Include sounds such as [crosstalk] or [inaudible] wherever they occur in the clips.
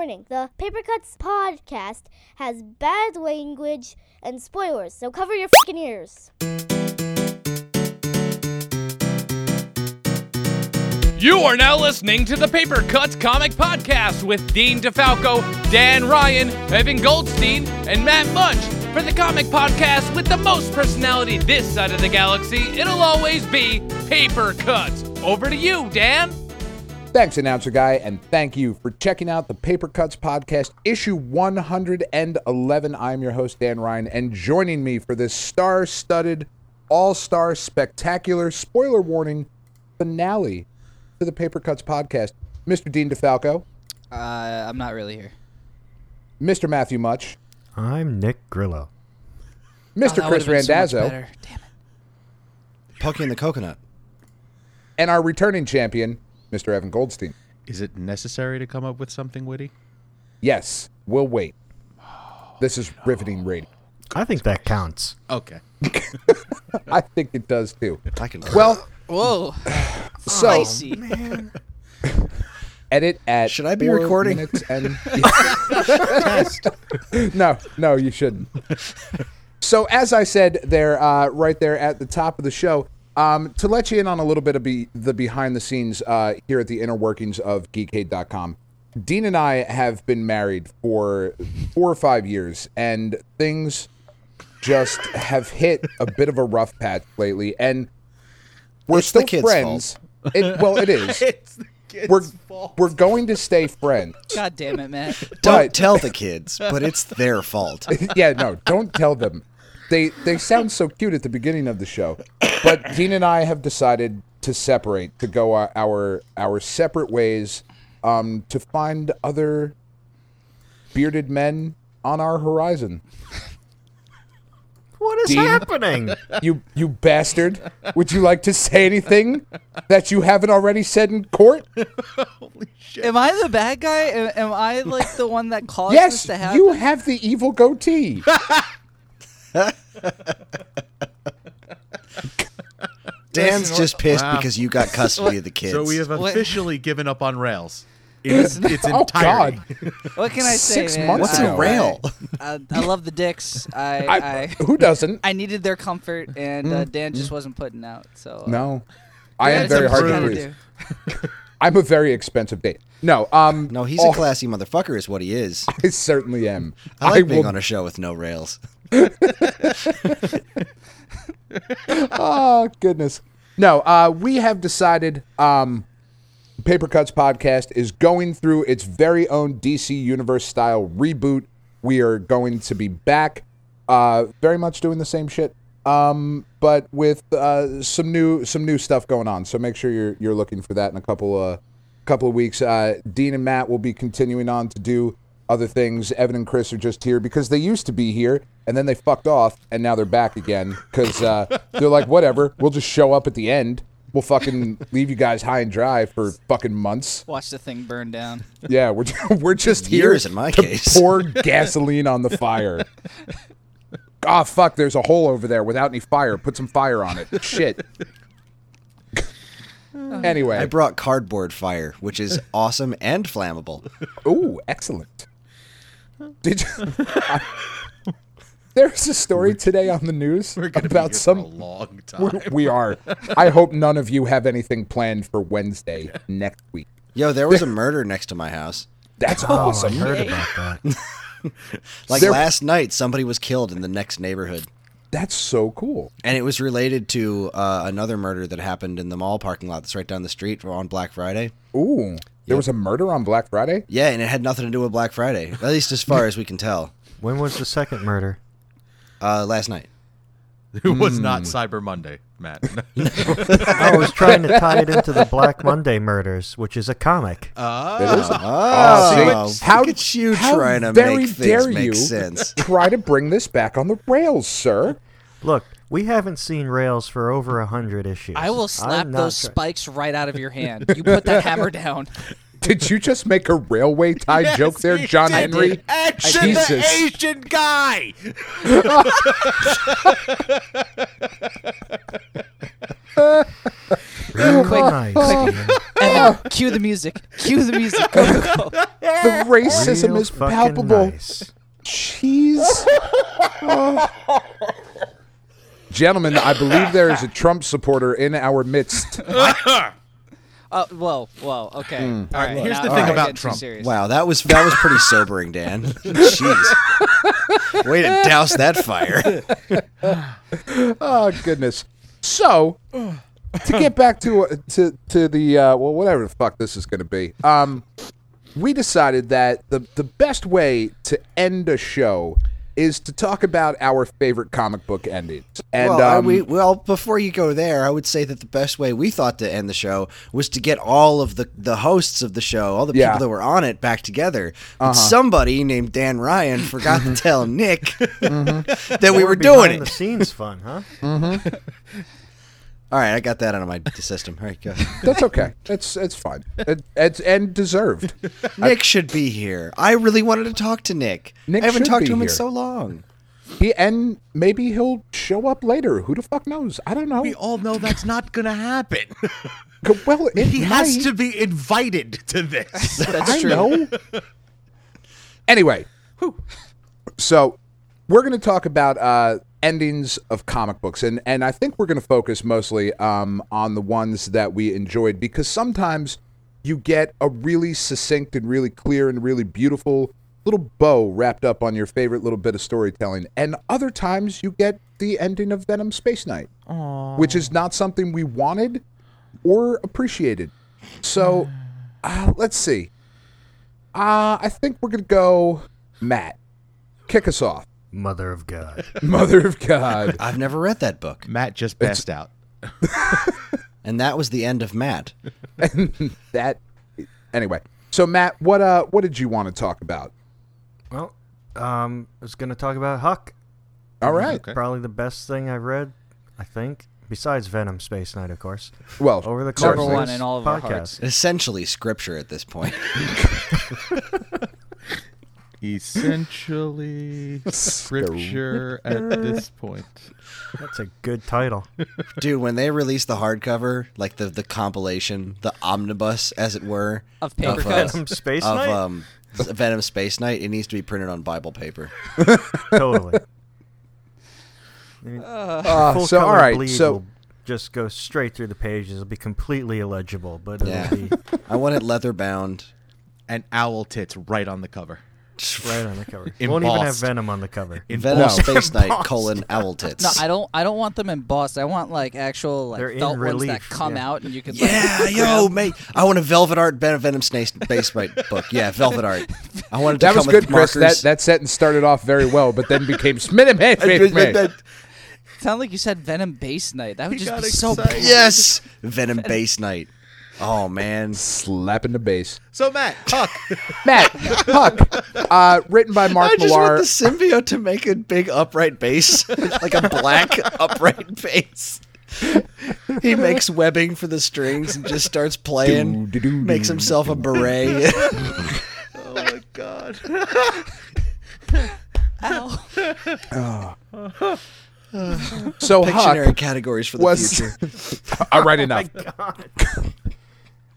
warning the Paper Cuts podcast has bad language and spoilers, so cover your fucking ears. You are now listening to the Paper Cuts Comic Podcast with Dean DeFalco, Dan Ryan, Evan Goldstein, and Matt Munch. For the comic podcast with the most personality this side of the galaxy, it'll always be Paper Cuts. Over to you, Dan. Thanks, announcer guy, and thank you for checking out the Paper Cuts Podcast, issue 111. I'm your host, Dan Ryan, and joining me for this star studded, all star, spectacular, spoiler warning finale to the Paper Cuts Podcast, Mr. Dean DeFalco, Uh, I'm not really here. Mr. Matthew Munch, I'm Nick Grillo. Mr. Oh, Chris would've so Randazzo. Damn it. Poking the coconut. and our returning champion, Mr. Evan Goldstein. Is it necessary to come up with something witty? Yes, we'll wait. This is riveting radio. I think that counts. Okay. [laughs] I think it does too. I can. Well, Whoa. [sighs] so Spicy. [laughs] edit at Should I be four recording? minutes and [laughs] no no you shouldn't so as i said there uh, right there at the top of the show um, to let you in on a little bit of be- the behind the scenes uh, here at the inner workings of geekade.com dean and i have been married for four or five years and things just have hit a bit of a rough patch lately and we're It's the still kids' friends it, well it is [laughs] It's the kid's we're, fault. we're going to stay friends God damn it, Matt. Don't but- tell the kids, but it's their fault. [laughs] yeah, no, don't tell them. They they sound so cute at the beginning of the show, but Dean and I have decided to separate, to go our our, our separate ways, um, to find other bearded men on our horizon. What is Dean? happening? You you bastard! Would you like to say anything that you haven't already said in court? Am I the bad guy? Am, am I like the one that [laughs] caused this Yes, to happen? Yes, you have the evil goatee. [laughs] [laughs] Dan's just pissed Wow. because you got [laughs] custody of the kids. So we have What? officially given up on rails. [laughs] In its, its Oh entirety. God! What can I say, Six man? months What's I, ago. a rail? I, I love the dicks. I, I, I, who doesn't? I needed their comfort, and uh, Dan just wasn't putting out. So uh, No, I am that's very what hard you to gotta please. do. I'm a very expensive date. No, um, No, he's oh, a classy motherfucker, is what he is. I certainly am. I like being will- on a show with no rails. [laughs] Oh goodness. No, uh, we have decided. Um, Paper Cuts podcast is going through its very own DC Universe style reboot. We are going to be back, uh, very much doing the same shit, um, but with uh, some new some new stuff going on. So make sure you're you're looking for that in a couple uh, couple of weeks. Uh, Dean and Matt will be continuing on to do other things. Evan and Chris are just here because they used to be here and then they fucked off and now they're back again because uh, they're like, whatever, we'll just show up at the end. We'll fucking leave you guys high and dry for fucking months. Watch the thing burn down. Yeah, we're [laughs] we're just here Years in my to case. pour gasoline on the fire. [laughs] Ah, fuck! There's a hole over there without any fire. Put some fire on it. Shit. [laughs] anyway, I brought cardboard fire, which is awesome and flammable. Ooh, excellent. Did you? I- there's a story today on the news We're gonna about be here some. for a long [laughs] time. we are. I hope none of you have anything planned for Wednesday next week. Yo, there was a [laughs] murder next to my house. That's Oh, I awesome. heard about that. [laughs] Like There- last night, somebody was killed in the next neighborhood. That's so cool. And it was related to uh, another murder that happened in the mall parking lot that's right down the street on Black Friday. Ooh, there was a murder on Black Friday. Yeah, and it had nothing to do with Black Friday, at least as far as we can tell. When was the second murder? Uh, last night. [laughs] It was Hmm. not Cyber Monday, Matt. [laughs] I was trying to tie it into the Black Monday murders, which is a comic. It is. Oh, See, how- did you how trying to very make things dare make you sense. [laughs] Try to bring this back on the rails, sir. Look, we haven't seen Rails for over a hundred issues. I will I'm slap those try- spikes right out of your hand. You put that hammer down. Did you just make a railway tie joke there, John I Henry? did. Action Jesus. the Asian guy! Real Quick, nice. [laughs] quick. Evan, [laughs] cue the music. Cue the music. Go, go, go. The racism Real is palpable. nice. Jeez. Oh. [laughs] Gentlemen, I believe there is a Trump supporter in our midst. Uh, whoa, whoa, okay. Hmm. All right, here's now- the now thing we're about getting too Trump. serious. Wow, that was that was pretty sobering, Dan. [laughs] Jeez. Way to douse that fire. [laughs] Oh goodness. So, to get back to uh, to to the uh, well, whatever the fuck this is going to be. Um, we decided that the the best way to end a show is to talk about our favorite comic book endings. And well, um, we, well, before you go there, I would say that the best way we thought to end the show was to get all of the, the hosts of the show, all the Yeah. people that were on it, back together. But uh-huh. somebody named Dan Ryan forgot to mm-hmm. tell Nick mm-hmm. [laughs] that we More were doing behind the scenes fun, huh? Mm-hmm. [laughs] All right, I got that out of my [laughs] system. All right, go. [laughs] that's okay. It's it's fine. It, it's and deserved. [laughs] Nick should be here. I really wanted to talk to Nick. Nick I haven't talked to him in so long. He and maybe he'll show up later. Who the fuck knows? I don't know. We all know that's not gonna happen. well, it he has to be invited to this. That's I true. know. anyway, so we're going to talk about uh, endings of comic books, and and I think we're going to focus mostly um, on the ones that we enjoyed because sometimes you get a really succinct and really clear and really beautiful little bow wrapped up on your favorite little bit of storytelling, and other times you get the ending of Venom Space Knight, which is not something we wanted or appreciated. So uh, let's see. Uh, I think we're gonna go Matt. Kick us off. Mother of God. [laughs] Mother of God. I've never read that book, Matt just passed out. [laughs] and that was the end of Matt. And that anyway. So Matt, what uh what did you want to talk about? well, um, I was gonna talk about Huck. All right. Probably the best thing I've read, I think, besides Venom Space Knight, of course. Well, Over the course Number of one this in all of our hearts. Essentially, scripture at this point. [laughs] Essentially, scripture at this point. That's a good title. Dude, when they released the hardcover, like the the compilation, the omnibus, as it were, Of paper of, uh, cuts. Venom Space of Knight. um, Venom Space Knight, it needs to be printed on Bible paper. [laughs] totally. Uh, Full so all color right. bleed So will just go straight through the pages. It'll be completely illegible, but it'll Yeah. be [laughs] I want it leather bound. And owl tits right on the cover. Right on the cover. [laughs] Won't even have Venom on the cover. Venom No. Space Knight [laughs] colon owl tits. No, I don't. I don't want them embossed. I want like actual like They're in felt ones that relief, come yeah. out and you can. yeah, yo, mate. I want a velvet art Ben- Venom Space Space Knight book. Yeah, velvet art. I want it to that was come good, with Chris. That markers. that sentence started off very well, but then became [laughs] Smith man. Sound like you said Venom Base Night. That would just got be so. excited. yes, Venom Base Knight. Oh man, Slapping the bass. So Matt, Huck. [laughs] Matt Huck, uh, written by Mark I just Millar. want the symbiote to make a big upright base, [laughs] like a black upright base. He makes webbing for the strings and just starts playing. Doo-doo-doo-doo. Makes himself a beret. [laughs] oh my god. so Pictionary Huck categories for the was future. all right enough.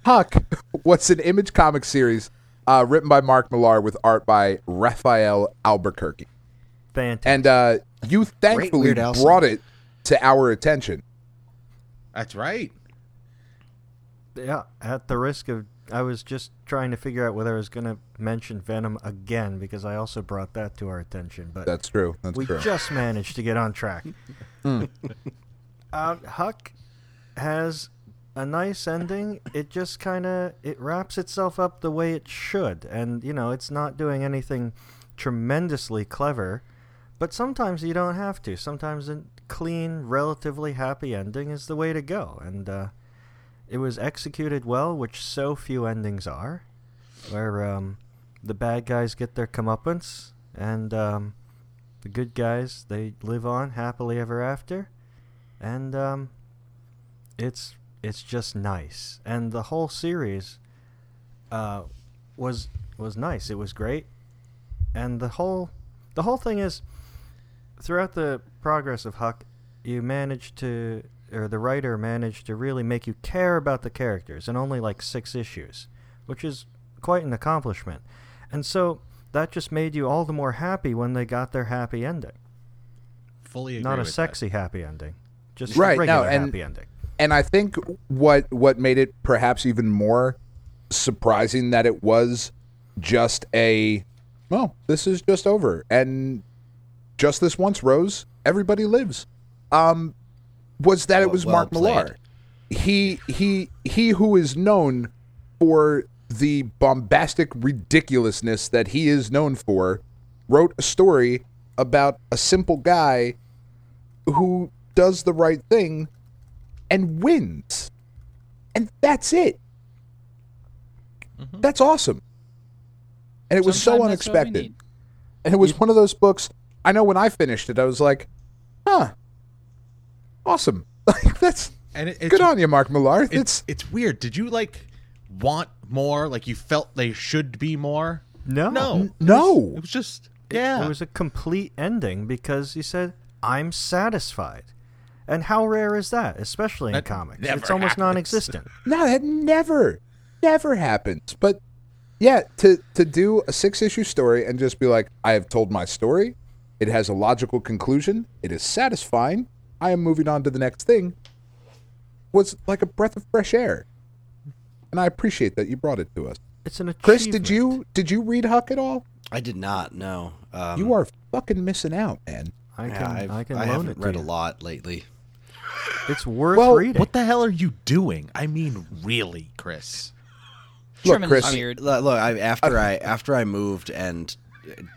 Huck [laughs] was an Image comic series uh, written by Mark Millar with art by Rafael Albuquerque, Fantastic. and uh, you thankfully Weird brought it to our attention. That's right. yeah, at the risk of, I was just trying to figure out whether I was going to mention Venom again because I also brought that to our attention. But That's true. That's we true. just managed to get on track. uh, [laughs] Huck has a nice ending. It just kind of it wraps itself up the way it should, and you know it's not doing anything tremendously clever. But sometimes you don't have to. Sometimes a clean, relatively happy ending is the way to go, and uh, it was executed well, which so few endings are, where um, the bad guys get their comeuppance and um, the good guys they live on happily ever after, and um, it's it's just nice, and the whole series uh, was was nice. It was great, and the whole the whole thing is throughout the progress of Huck, you managed to or the writer managed to really make you care about the characters in only like six issues, which is quite an accomplishment. And so that just made you all the more happy when they got their happy ending. Fully agree Not a with that. sexy happy ending, just Right, a regular no, and- happy ending. And I think what what made it perhaps even more surprising that it was just a well, this is just over, and just this once, Rose. Everybody lives. Um, was that it was well Mark Millar. He he he who is known for the bombastic ridiculousness that he is known for, wrote a story about a simple guy who does the right thing and wins. And that's it. That's awesome. And it was so Sometimes that's unexpected. And it was one of those books. I know when I finished it, I was like, huh, awesome. [laughs] Like, that's And it, it's, good on you, Mark Millar. It's It's, it's weird. Did you like want more? Like you felt they should be more? No, No, no. It was just It- yeah. It was a complete ending because he said, "I'm satisfied." And how rare is that, especially in That comics? never It's almost happens. non-existent. [laughs] no, that never, never happens. But yeah, to, to do a six issue story and just be like, I have told my story. It has a logical conclusion. It is satisfying. I am moving on to the next thing. Was like a breath of fresh air. And I appreciate that you brought it to us. It's an achievement. Chris, did you did you read Huck at all? I did not. No. Um, you are fucking missing out, man. I Yeah, can, I've, I can I loan haven't it to read you. a lot lately. It's worth Well, reading. what the hell are you doing? I mean, really, Chris? Look, Trimming Chris, his I mean, beard. look, look, I, after I after I moved and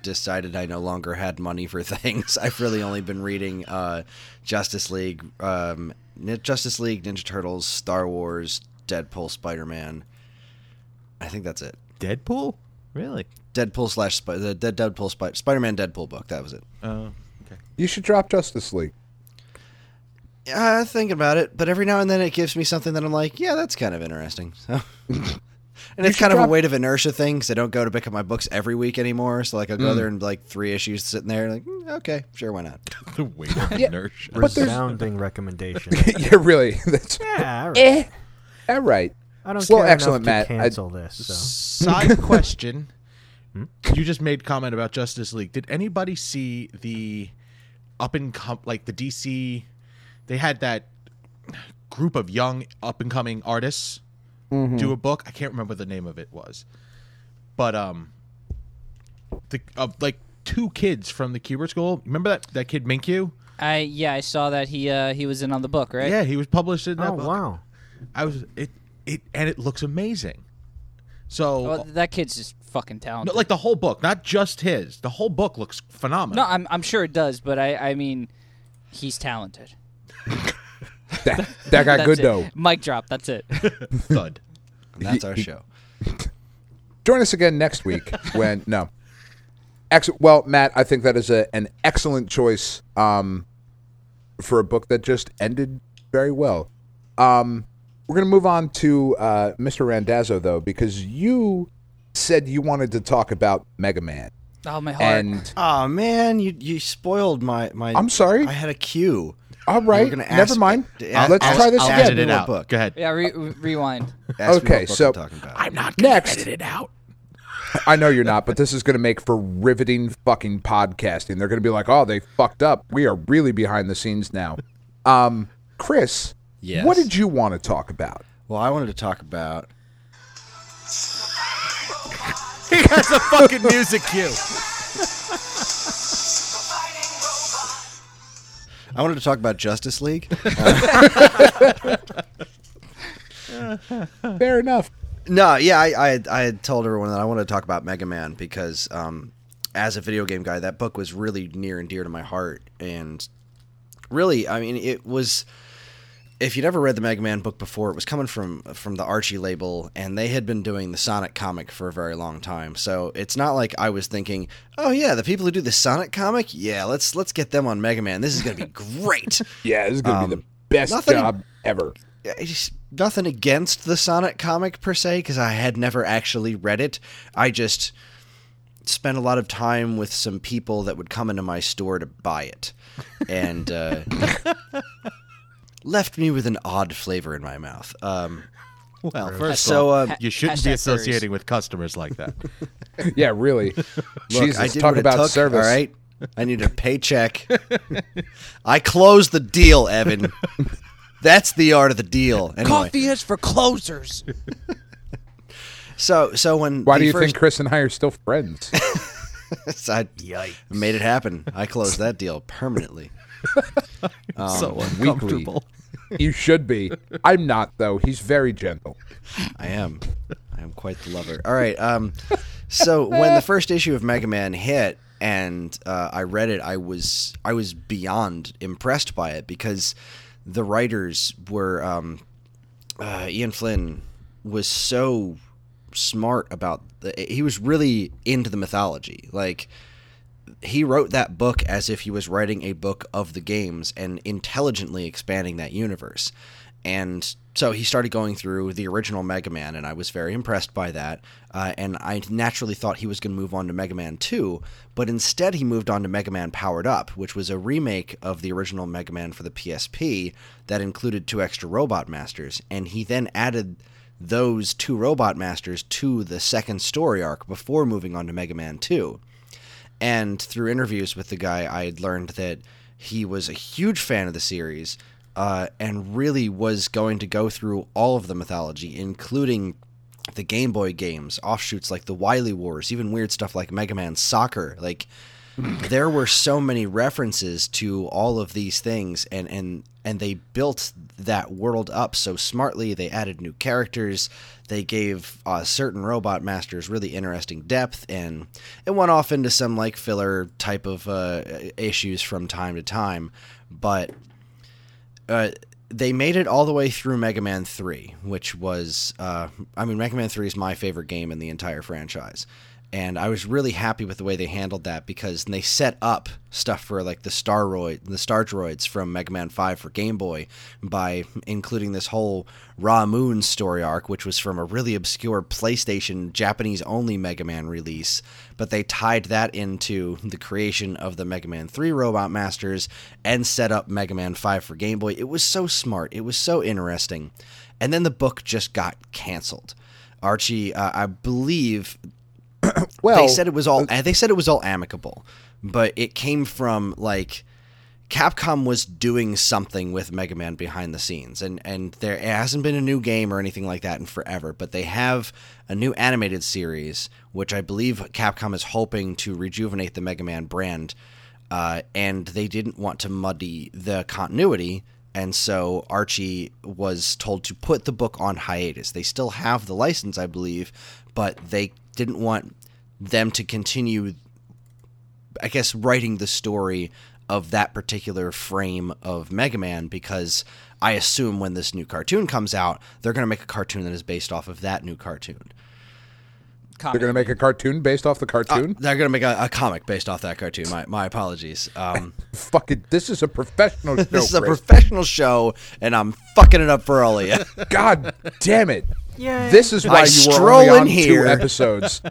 decided I no longer had money for [laughs] things, I've really only been reading uh, Justice League, um, Justice League, Ninja Turtles, Star Wars, Deadpool, Spider Man. I think that's it. Deadpool? Really? Deadpool slash Sp- the Deadpool Sp- Spider Man Deadpool book. That was it. Oh, okay. you should drop Justice League. Yeah, I think about it, but every now and then it gives me something that I'm like, yeah, that's kind of interesting. So. [laughs] And it's should kind of drop- a weight of inertia thing because I don't go to pick up my books every week anymore. So like I'll go there and like three issues sitting there, like mm, okay, sure, why not? [laughs] The weight of Yeah. inertia. But Resounding recommendation. [laughs] yeah, really. That's yeah, all right. eh. All right. I don't Well, care excellent, enough Matt. to I- cancel this. So. Side question. You just made comment about Justice League. Did anybody see the up and com- like the DC? They had that group of young up and coming artists do a book. I can't remember what the name of it was, but um, the of like two kids from the Kubert School. Remember that that kid Minkyu? I yeah, I saw that he uh he was in on the book, right? Yeah, he was published in that Oh book. wow! I was it it and it looks amazing. So Well, that kid's just fucking talented. no, like the whole book, not just his. The whole book looks phenomenal. no, I'm I'm sure it does, but I I mean, he's talented. That, that got good it. though. Mic drop. That's it. [laughs] thud. And that's our [laughs] show. Join us again next week when no. Ex- well, Matt, I think that is a, an excellent choice um, for a book that just ended very well. Um, we're going to move on to uh, Mr. Randazzo, though, because you said you wanted to talk about Mega Man. Oh my heart. And, Oh man, you you spoiled my my. I'm sorry. I had a cue. All You right, were gonna never ask- mind. Ask- Let's ask- try this ask again. Edit me it out. book. Go ahead. yeah, re- re- rewind. Ask me Okay, what book so- I'm talking about. I'm not gonna Next. edit it out. I know you're not, but this is going to make for riveting fucking podcasting. They're going to be like, "Oh, they fucked up. We are really behind the scenes now." Um, Chris, Yes. what did you want to talk about? Well, I wanted to talk about. He has a fucking music cue. I wanted to talk about Justice League. [laughs] Fair enough. No, yeah, I, I, had- I had told everyone that I wanted to talk about Mega Man because, um, as a video game guy, that book was really near and dear to my heart. And really, I mean, it was. If you'd ever read the Mega Man book before, it was coming from from the Archie label, and they had been doing the Sonic comic for a very long time. So it's not like I was thinking, "Oh yeah, the people who do the Sonic comic, yeah, let's let's get them on Mega Man. This is going to be great." [laughs] Yeah, this is going to be Um, the best nothing- job ever. nothing against the Sonic comic per se because I had never actually read it. I just spent a lot of time with some people that would come into my store to buy it, and uh, [laughs] left me with an odd flavor in my mouth. Um, Well, First so of all, uh, you shouldn't be associating with customers like that. [laughs] Yeah, really. Look, Jesus, I did talk about took, service. All right, I need a paycheck. I closed the deal, Evan. That's the art of the deal. Anyway, is for closers. so so when Why do you first, think Chris and I are still friends? [laughs] I Yikes. made it happen? I closed that deal permanently. [laughs] so weekly. [laughs] you should be. I'm not though. He's very gentle. I am. I am quite the lover. All right. Um, so when the first issue of Mega Man hit and uh, I read it, I was I was beyond impressed by it because the writers were um, uh, Ian Flynn was so smart about the, he was really into the mythology like he wrote that book as if he was writing a book of the games and intelligently expanding that universe. And so he started going through the original Mega Man, and I was very impressed by that. Uh, and I naturally thought he was going to move on to Mega Man 2, but instead he moved on to Mega Man Powered Up, which was a remake of the original Mega Man for the PSP that included two extra Robot Masters. And he then added those two Robot Masters to the second story arc before moving on to Mega Man 2. And through interviews with the guy, I had learned that he was a huge fan of the series uh, and really was going to go through all of the mythology, including the Game Boy games, offshoots like the Wily Wars, even weird stuff like Mega Man Soccer. Like, there were so many references to all of these things, and, and, and they built that world up so smartly. They added new characters. They gave uh, certain robot masters really interesting depth, and it went off into some like filler type of uh, issues from time to time. But uh, they made it all the way through Mega Man 3, which was, uh, I mean, Mega Man 3 is my favorite game in the entire franchise. And I was really happy with the way they handled that because they set up stuff for like the Staroid, the Star Droids from Mega Man 5 for Game Boy by including this whole Ra Moon story arc, which was from a really obscure PlayStation Japanese only Mega Man release. But they tied that into the creation of the Mega Man 3 Robot Masters and set up Mega Man 5 for Game Boy. It was so smart. It was so interesting. And then the book just got canceled. Archie, uh, I believe [clears throat] Well, they said it was all they said it was all amicable, but it came from like Capcom was doing something with Mega Man behind the scenes, and and there it hasn't been a new game or anything like that in forever. But they have a new animated series, which I believe Capcom is hoping to rejuvenate the Mega Man brand, uh, and they didn't want to muddy the continuity. And so Archie was told to put the book on hiatus. They still have the license, I believe, but they didn't want them to continue I guess writing the story of that particular frame of Mega Man because I assume when this new cartoon comes out, they're going to make a cartoon that is based off of that new cartoon. they're going to make a cartoon based off the cartoon. They're going to make a, a comic based off that cartoon. My my apologies. Um, [laughs] Fucking, this is a professional [laughs] show. this is a Chris. professional show, and I'm fucking it up for all of you. God damn it! Yay. This is I why you were stroll only in on here. two [laughs] episodes,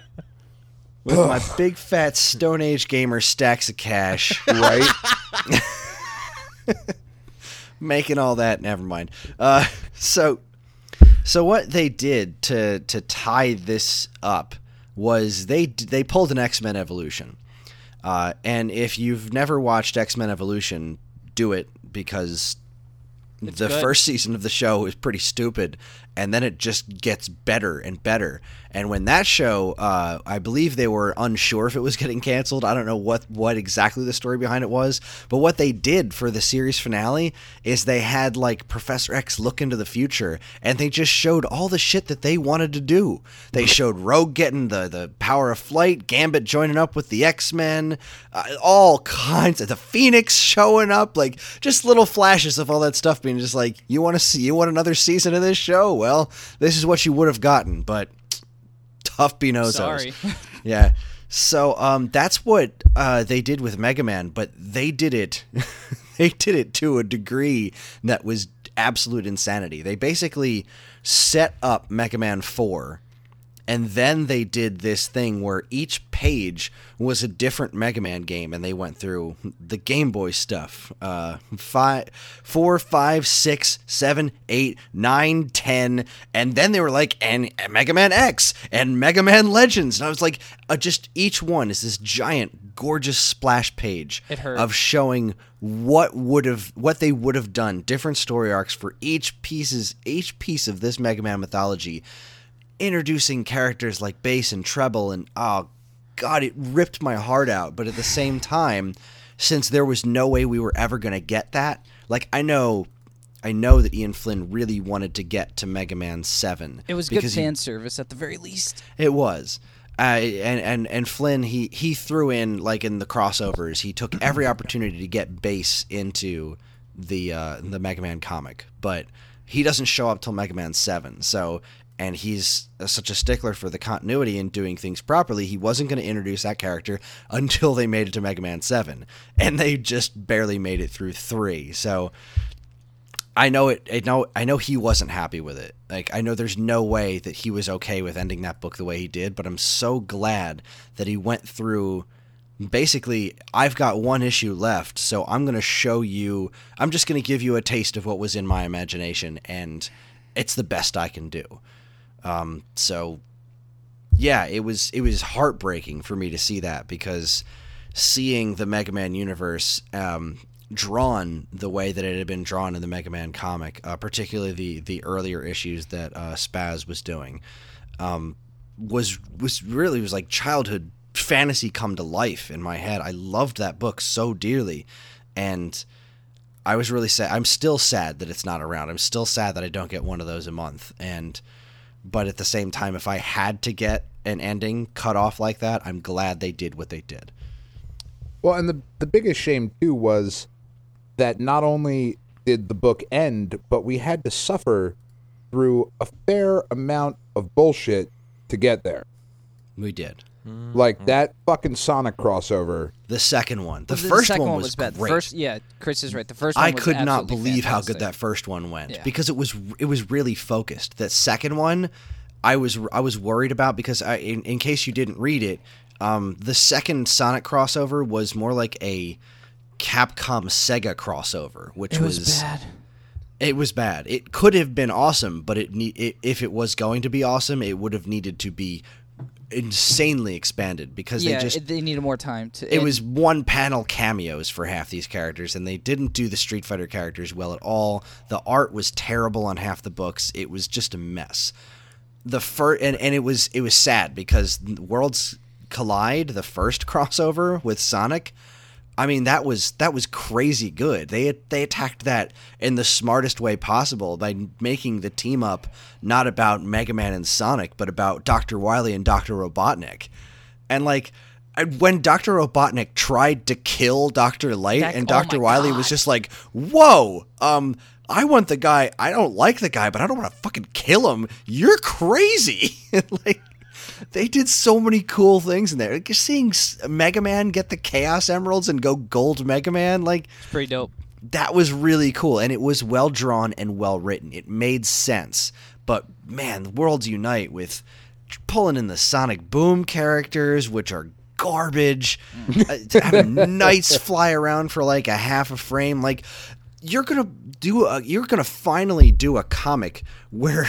With my big fat Stone Age gamer stacks of cash. right? [laughs] making all that never mind uh, so so what they did to to tie this up was they they pulled an x-men evolution uh, and if you've never watched x-men evolution do it because the good. first season of the show is pretty stupid and then it just gets better and better. And when that show uh, i believe they were unsure if it was [laughs] getting canceled. I don't know what what exactly the story behind it was but what they did for the series finale is they had like professor x look into the future and they just showed all the shit that they wanted to do. They showed rogue getting the the power of flight gambit joining up with the x-men uh, all kinds of the phoenix showing up like just little flashes of all that stuff being just like you want to see you want another season of this show well this is what you would have gotten but tough binozos Sorry. yeah. So um that's what uh they did with mega man but they did it [laughs] they did it to a degree that was absolute insanity. They basically set up mega man 4 And then they did this thing where each page was a different Mega Man game, and they went through the Game Boy stuff. Uh, five, four, five, six, seven, eight, nine, ten, and then they were like, and Mega Man X and Mega Man Legends, and I was like, uh, just each one is this giant, gorgeous splash page of showing what would have what they would have done different story arcs for each pieces each piece of this Mega Man mythology introducing characters like bass and treble and oh god it ripped my heart out but at the same time since there was no way we were ever going to get that like I know I know that Ian Flynn really wanted to get to Mega Man 7 It was good because he- fan service at the very least. it was. Uh, and, and and Flynn he he threw in like in the crossovers he took every opportunity to get bass into the uh, the Mega Man comic but he doesn't show up till Mega Man 7 so and he's uh, such a stickler for the continuity and doing things properly he wasn't going to introduce that character [laughs] until they made it to Mega Man 7 and they just barely made it through 3 so I know it. I know. I know he wasn't happy with it. Like I know there's no way that he was okay with ending that book the way he did. But I'm so glad that he went through. Basically, I've got one issue left, so I'm going to show you. I'm just going to give you a taste of what was in my imagination, and it's the best I can do. Um, so, yeah, it was it was heartbreaking for me to see that because seeing the Mega Man universe um, drawn the way that it had been drawn in the Mega Man comic, uh, particularly the the earlier issues that uh, Spaz was doing, um, was was really was like childhood fantasy come to life in my head. I loved that book so dearly, and I was really sad. I'm still sad that it's not around. I'm still sad that I don't get one of those a month. And but at the same time, if I had to get an ending cut off like that, I'm glad they did what they did. Well, and the the biggest shame too was that not only did the book end, but we had to suffer through a fair amount of bullshit to get there. We did. Like that fucking Sonic crossover. The second one, the, The first second one was, bad. Great. first, yeah, Chris is right. The first one I was could not absolutely believe how good that first one went Yeah. because it was it was really focused. That second one, I was I was worried about because I in, in case you didn't read it, um, the second Sonic crossover was more like a Capcom Sega crossover, which It was bad. It was bad. It could have been awesome, but it, ne- it if it was going to be awesome, it would have needed to be insanely expanded because Yeah, they just it- they needed more time to. it and- was one panel cameos for half these characters and they didn't do the street fighter characters well at all the art was terrible on half the books it was just a mess the first and, and it was it was sad because worlds collide the first [laughs] crossover with sonic I mean that was that was crazy good. They they attacked that in the smartest way possible by making the team up not about Mega Man and Sonic, but about Dr. Wily and Dr. Robotnik. And like when Dr. Robotnik tried to kill Dr. Light That- and oh Dr. my Wily God. was just like, "Whoa, um I want the guy. I don't like the guy, but I don't want to fucking kill him. You're crazy." [laughs] like they did so many cool things in there. Like, Just seeing Mega Man get the Chaos Emeralds and go Gold Mega Man, like It's pretty dope. that was really cool, and it was well drawn and well written. It made sense. But man, the Worlds Unite with pulling in the Sonic Boom characters, which are garbage, uh, having [laughs] knights fly around for like a half a frame, like you're gonna do a, you're gonna finally do a comic where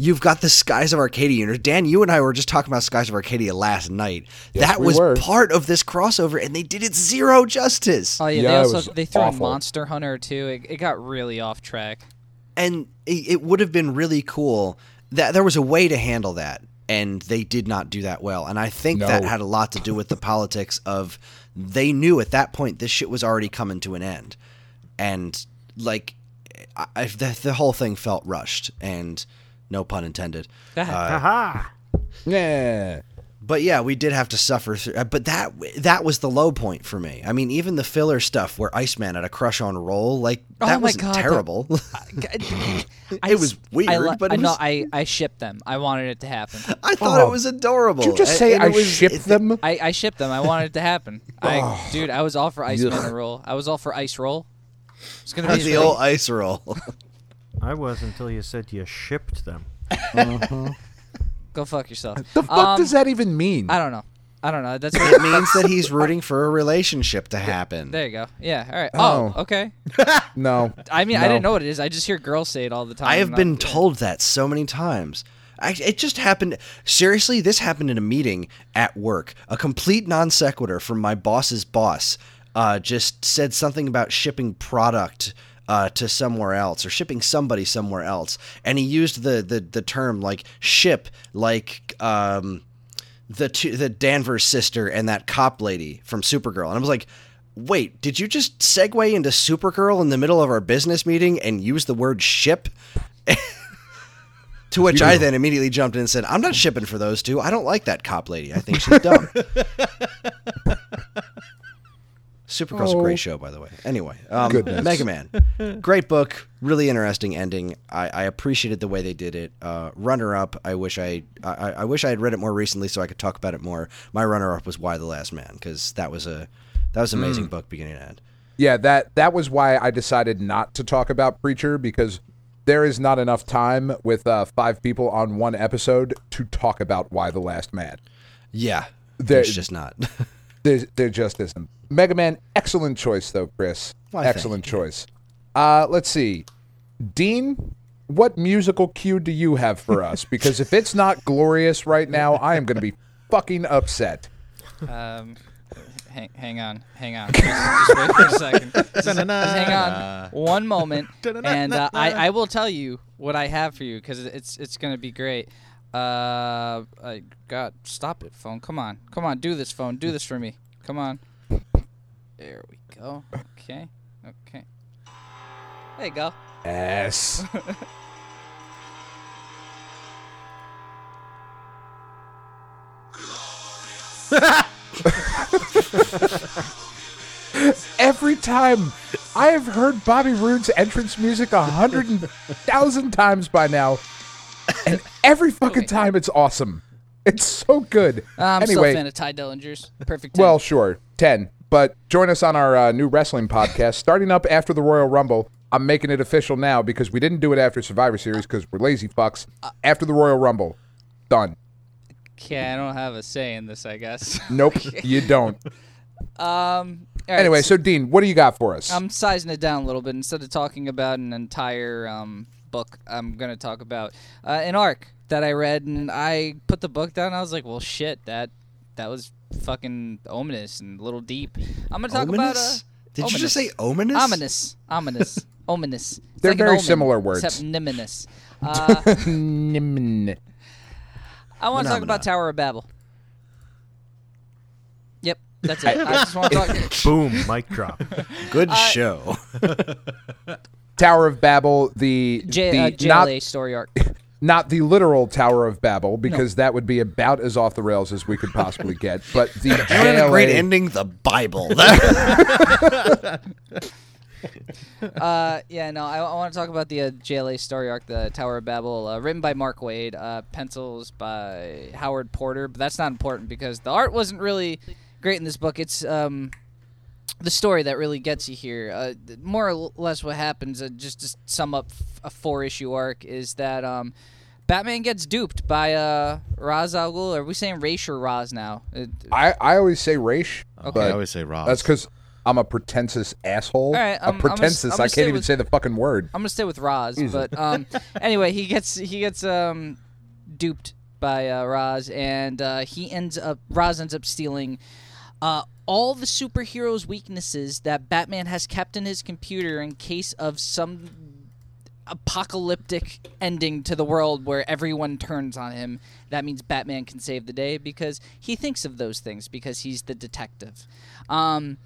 you've got the Skies of Arcadia universe. Dan, you and I were just talking about Skies of Arcadia last night. Yes, that we was were. part of this crossover, and they did it zero justice. Oh yeah, Yeah, they also they threw in awful. Monster Hunter too. It, it got really off track. and it, it would have been really cool that there was a way to handle that and they did not do that well and i think that had a lot to do with the politics of they knew at that point this shit was already coming to an end and like I, I, the, the whole thing felt rushed and no pun intended uh, Aha! Yeah. but yeah we did have to suffer through uh, but that that was the low point for me i mean even the filler stuff where iceman had a crush on roll like Oh that my wasn't God, that- terrible [laughs] [laughs] I, It was weird, I, li- but it I know was- I I shipped them. I wanted it to happen. [laughs] I thought Oh. it was adorable. Did you just say and I was- shipped them? I, I shipped them. I wanted it to happen. I, dude, I was all for Iceman to roll. I was all for Ice Roll. It's gonna be the his old thing. ice roll. I was until you said you shipped them. [laughs] Go fuck yourself. [laughs] The fuck Um, does that even mean? I don't know. I don't know. That's It means that he's [laughs] rooting for a relationship to happen. There you go. Yeah. All right. Oh. Oh, okay. no. I mean, I didn't know what it is. I just hear girls say it all the time. I have been told that so many times. I, it just happened. Seriously, this happened in a meeting at work. A complete non sequitur from my boss's boss uh, just said something about shipping product uh, to somewhere else or shipping somebody somewhere else, and he used the the, the term like ship, like um, the two, the Danvers sister and that cop lady from Supergirl, and I was like. Wait, did you just segue into Supergirl in the middle of our business meeting and use the word ship? [laughs] To which I then immediately jumped in and said, "I'm not shipping for those two. I don't like that cop lady. I think she's dumb." [laughs] Supergirl's a Oh. great show, by the way. Anyway, um, Goodness. Mega Man, [laughs] great book, really interesting ending. I, I appreciated the way they did it. Uh, runner up, I wish I, I I wish I had read it more recently so I could talk about it more. My runner up was Y the Last Man because that was a that was an amazing book beginning to end. Yeah, that that was why I decided not to talk about Preacher because there is not enough time with uh, five people on one episode to talk about Y the last man. Yeah, There- there's just not. [laughs] There, there just isn't. Mega Man, excellent choice though, Chris. Why, thank excellent choice. Uh, let's see, Dean. What musical cue do you have for [laughs] us? Because if it's not glorious right now, I am going to be fucking upset. Um, hang, hang on, hang on. Just, just wait for a second. [laughs] Just, just hang on one moment, [laughs] and uh, I, I will tell you what I have for you because it's it's gonna be great. Uh, I God, stop it, phone. Come on, come on, do this, phone. Do this for me. Come on. There we go. Okay, okay. There you go. Yes. [laughs] Every time I have heard Bobby Roode's entrance music a hundred and thousand times by now, and [laughs] every fucking time it's awesome. It's so good. Uh, I'm still a fan of Tye Dillinger's. Perfect. 10. well, sure, ten. But join us on our uh, new wrestling podcast starting up after the Royal Rumble. I'm making it official now because we didn't do it after Survivor Series because we're lazy fucks. After the Royal Rumble, done. okay, I don't have a say in this, I guess. [laughs] Nope, you don't. [laughs] um. right, Anyway, so Dean, what do you got for us? I'm sizing it down a little bit. Instead of talking about an entire um, book, I'm going to talk about uh, an arc that I read, and I put the book down. And I was like, "Well, shit, that that was fucking ominous and a little deep." I'm going to talk about. Uh, Ominous? Did you just say ominous? Ominous, ominous, ominous. [laughs] It's They're like very omen, similar words. except niminous. [laughs] Uh, Nim- I want to talk Phenomena. about Tower of Babel. Yep, that's it. I just want to talk. [laughs] Boom, mic drop. Good show. Tower of Babel, the, J- the uh, not JLA story arc. [laughs] not the literal Tower of Babel because that would be about as off the rails as we could possibly get, [laughs] but the And a great ending, the Bible. [laughs] uh, yeah, no, I, I want to talk about the uh, JLA story arc, the Tower of Babel, uh, written by Mark Waid, uh, pencils by Howard Porter. But that's not important because the art wasn't really great in this book. It's um, the story that really gets you here. Uh, more or less, what happens, uh, just to sum up f- a four-issue arc, is that um, Batman gets duped by uh, Ra's al Ghul. Are we saying Raish or Raz now? Uh, I, I always say Raish, Okay. I always say Ross. that's because I'm a pretentious asshole. All right, a I'm- I'm gonna pretentious. I'm I gonna can't even with- say the fucking word. I'm gonna stay with Roz, but um, [laughs] anyway, he gets he gets um, duped by uh, Roz, and uh, he ends up Raz ends up stealing uh, all the superheroes' weaknesses that Batman has kept in his computer in case of some apocalyptic ending to the world where everyone turns on him. That means Batman can save the day because he thinks of those things because he's the detective. Um,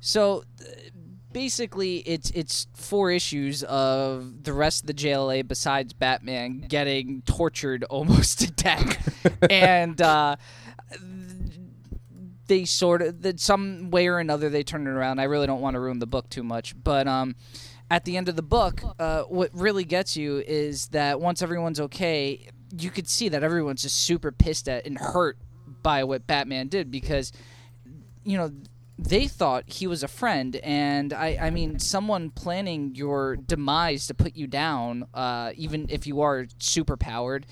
so th- basically, it's it's four issues of the rest of the JLA besides Batman getting tortured [laughs] almost to death, [laughs] and uh, they sort of that some way or another they turn it around. I really don't want to ruin the book too much, but um, at the end of the book, uh, what really gets you is that once everyone's okay, you could see that everyone's just super pissed at and hurt by what Batman did because you know they thought he was a friend and i i mean someone planning your demise to put you down uh even if you are super powered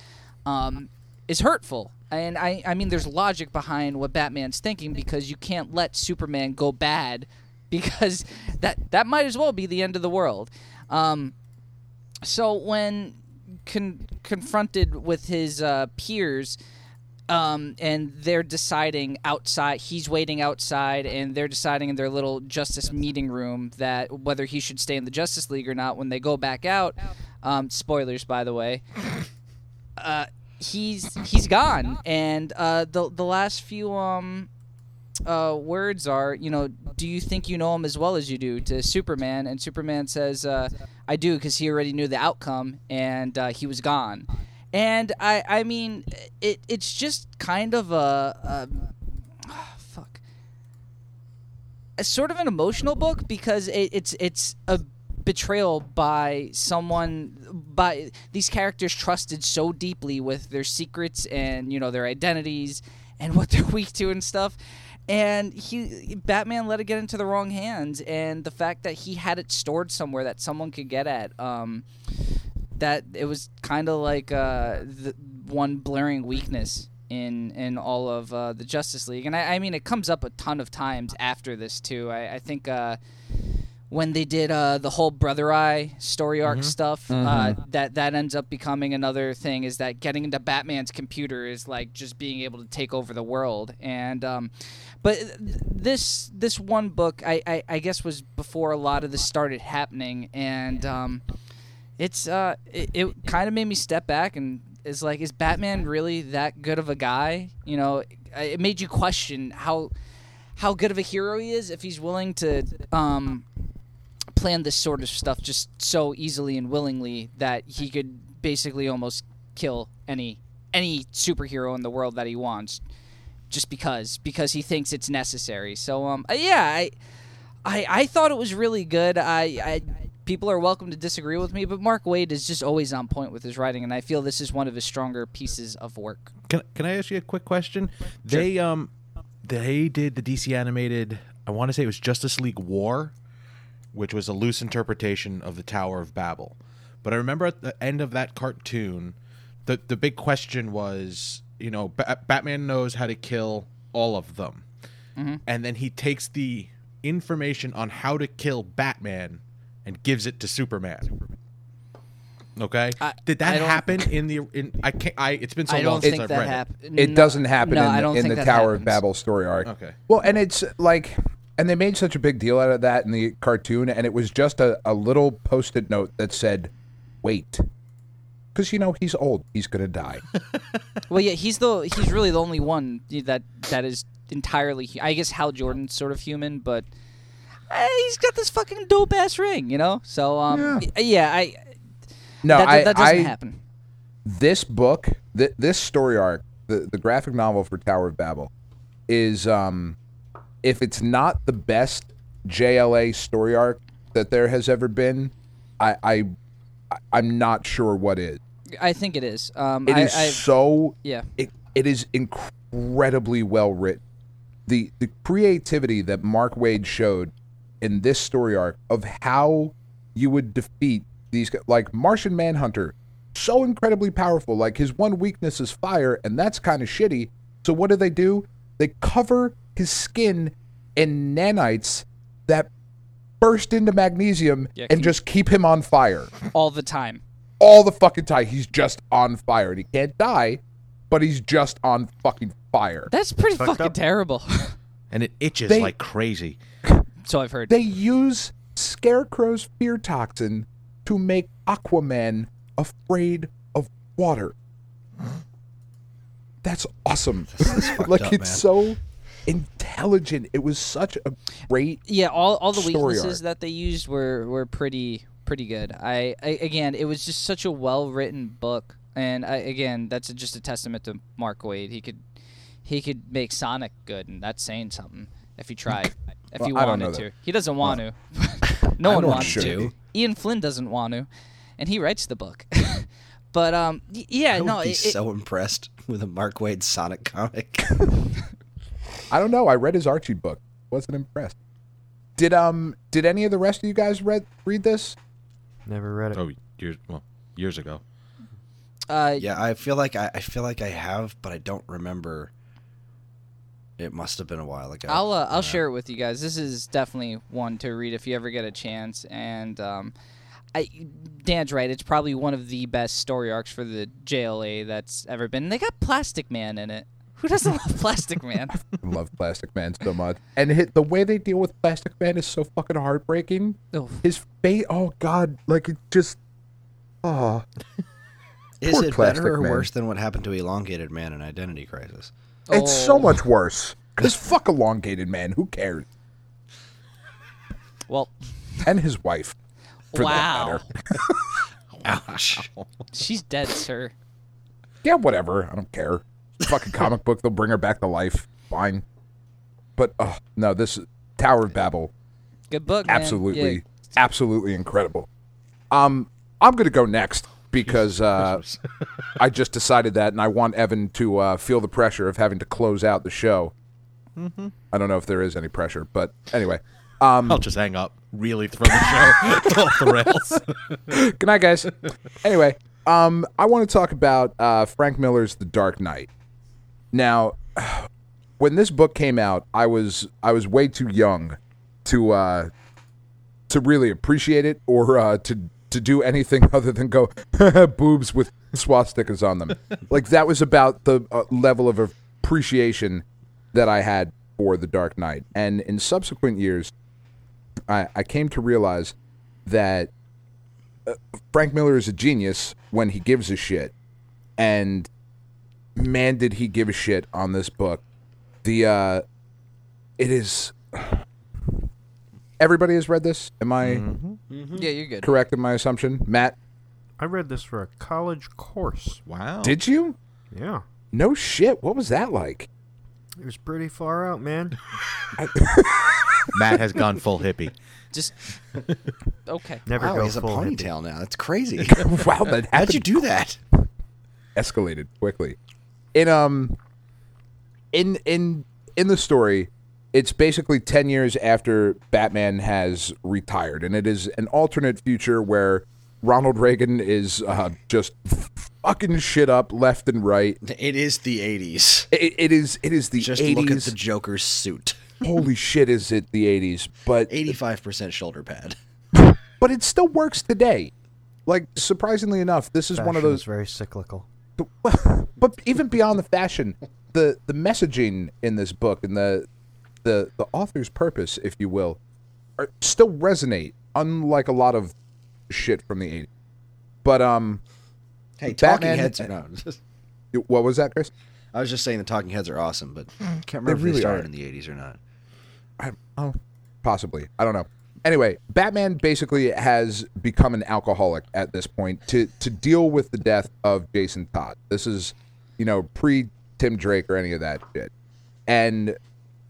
um is hurtful. And I, I mean, there's logic behind what Batman's thinking because you can't let Superman go bad [laughs] because that that might as well be the end of the world. Um, so when con- confronted with his uh, peers, um, and they're deciding outside, he's waiting outside, and they're deciding in their little justice meeting room that whether he should stay in the Justice League or not. When they go back out, um, spoilers by the way. [laughs] Uh, he's he's gone, and uh, the the last few um uh, words are, you know, do you think you know him as well as you do to Superman? And Superman says, uh, I do, because he already knew the outcome, and uh, he was gone. And I, I mean, it, it's just kind of a, a [sighs] fuck, a sort of an emotional book because it, it's it's a betrayal by someone by these characters trusted so deeply with their secrets and you know their identities and what [laughs] they're weak to and stuff. And he batman let it get into the wrong hands. And the fact that he had it stored somewhere that someone could get at um, that it was kind of like uh, the one blaring weakness in in all of uh, the justice league. And I, I mean it comes up a ton of times after this too. I, I think uh, when they did uh, the whole Brother Eye story arc stuff, uh, that that ends up becoming another thing. Is that getting into Batman's computer is like just being able to take over the world. And um, but this this one book, I, I, I guess, was before a lot of this started happening, and um, it's uh, it, it kind of made me step back and is like, is Batman really that good of a guy? You know, it made you question how how good of a hero he is if he's willing to um, plan this sort of stuff just so easily and willingly that he could basically almost kill any any superhero in the world that he wants just because because he thinks it's necessary. So um uh, yeah, I I I thought it was really good. I I people are welcome to disagree with me, but Mark Waid is just always on point with his writing and I feel this is one of his stronger pieces of work. Can Can I ask you a quick question? They um they did the DC animated. I want to say it was Justice League War, which was a loose interpretation of the Tower of Babel. But I remember at the end of that cartoon, the the big question was, you know, ba- Batman knows how to kill all of them, mm-hmm. and then he takes the information on how to kill Batman and gives it to Superman. Okay, I- did that happen [laughs] in the in? I can't. I it's been so I long don't since think I've that read it. happened. It doesn't happen no, in, I the- don't in the that Tower of. Babel story arc. Okay. Well, and it's like, and they made such a big deal out of that in the cartoon, and it was just a, a little post-it note that said, "Wait," because you know he's old, he's gonna die. [laughs] Well, yeah, he's the he's really the only one that that is entirely. I guess Hal Jordan's sort of human, but eh, he's got this fucking dope ass ring, you know. So um, yeah, yeah I No, that, I, that doesn't I happen. this book, th- this story arc, the the graphic novel for Tower of Babel, is um, if it's not the best JLA story arc that there has ever been, I I I'm not sure what is. I think it is. Um, It I, is I, so yeah. it, it is incredibly well written. The the creativity that Mark Waid showed in this story arc of how you would defeat these like Martian Manhunter, so incredibly powerful. Like his one weakness is fire, and that's kind of shitty. So what do they do? They cover his skin in nanites that burst into magnesium Yeah, and just keep him on fire all the time. all the fucking time. He's just on fire, and he can't die, but he's just on fucking fire. That's pretty Fucked fucking up. terrible. [laughs] and it itches They- like crazy. so I've heard. They use Scarecrow's fear toxin to make Aquaman afraid of water. That's awesome. [laughs] like up, it's man. so intelligent. It was such a great yeah, all all the story weaknesses arc. that they used were were pretty pretty good. I, I again, it was just such a well written book, and I, again, that's just a testament to Mark Waid. He could he could make Sonic good, and that's saying something if he tried. If Well, he I don't wanted know to, that. he doesn't want to. [laughs] no I one wants sure. to. Ian Flynn doesn't want to, and he writes the book. [laughs] but um, yeah, I would no, be it, it- so impressed with a Mark Waid Sonic comic. [laughs] I don't know. I read his Archie book. Wasn't impressed. Did um did any of the rest of you guys read read this? Never read it. Oh, years well, years ago. Uh, Yeah, I feel like I, I feel like I have, but I don't remember. It must have been a while ago. I'll uh, I'll Yeah. share it with you guys. This is definitely one to read if you ever get a chance. And um, I Dan's right. It's probably one of the best story arcs for the JLA that's ever been. They got Plastic Man in it. Who doesn't love Plastic Man? [laughs] I love Plastic Man so much, and hit, the way they deal with Plastic Man is so fucking heartbreaking. Oh. His face, oh god, like it just, oh. Is Poor it Plastic better or Man. worse than what happened to Elongated Man in Identity Crisis? It's so Oh. much worse. Cause fuck elongated man, who cares? Well, And his wife. For wow. [laughs] Ouch. She's dead, sir. Yeah, whatever. I don't care. Fucking comic book. They'll bring her back to life. Fine. But uh, no, this Tower of Babel, Good book, man. absolutely, Yeah. absolutely incredible. Um, I'm gonna go next because uh, I just decided that, and I want Evan to uh, feel the pressure of having to close out the show. Mm-hmm. I don't know if there is any pressure, but anyway. Um, I'll just hang up. Really throw the show [laughs] off the rails. [laughs] Good night, guys. anyway, um, I want to talk about uh, Frank Miller's The Dark Knight. Now, when this book came out, I was I was way too young to uh, to really appreciate it or uh, to to do anything [laughs] other than go [laughs] boobs with swastikas on them. [laughs] like that was about the uh, level of appreciation that I had for The Dark Knight. And in subsequent years, I, I came to realize that Frank Miller is a genius when he gives a shit, and man, did he give a shit on this book. The uh, it is. Everybody has read this. Am I Yeah, you're good. correct in my assumption, Matt? I read this for a college course. Wow. Did you? Yeah. No shit. What was that like? It was pretty far out, man. [laughs] Matt has gone full hippie. Just [laughs] okay. Never Wow, go he has a full hippie. ponytail now. That's crazy. [laughs] wow, that How'd you do that? escalated quickly. In um, in in in the story, it's basically ten years after Batman has retired, and it is an alternate future where Ronald Reagan is uh, just fucking shit up left and right. It is the 80s. It, it is it is the Just look at the Joker's suit. Holy shit, is it the eighties? But 85% shoulder pad. but it still works today. Like surprisingly enough, this is one of those is very cyclical. [laughs] but even beyond the fashion, the the messaging in this book and the the the author's purpose, if you will, are still resonate, unlike a lot of shit from the 80s. But um, Hey, Talking Batman- Heads are no. [laughs] what was that, Chris? I was just saying the Talking Heads are awesome, but can't remember if really they started are. in the 80s or not. I, oh, possibly. I don't know. Anyway, Batman basically has become an alcoholic at this point to to deal with the death of Jason Todd. This is, you know, pre Tim Drake or any of that shit. And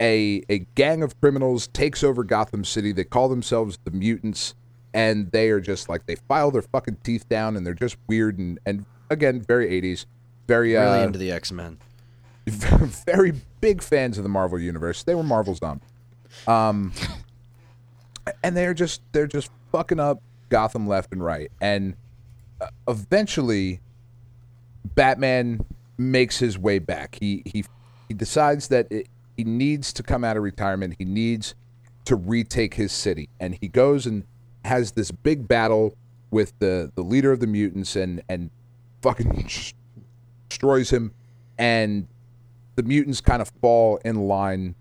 a a gang of criminals takes over Gotham City. They call themselves the Mutants, and they are just like they file their fucking teeth down, and they're just weird and and again very eighties, very Really uh, into the X Men. [laughs] very big fans of the Marvel universe. They were Marvel zombies. Um, [laughs] and they're just they're just fucking up Gotham left and right. And uh, eventually, Batman makes his way back. He he he decides that it, he needs to come out of retirement. He needs to retake his city, and he goes and has this big battle with the the leader of the mutants, and and fucking destroys him. And the mutants kind of fall in line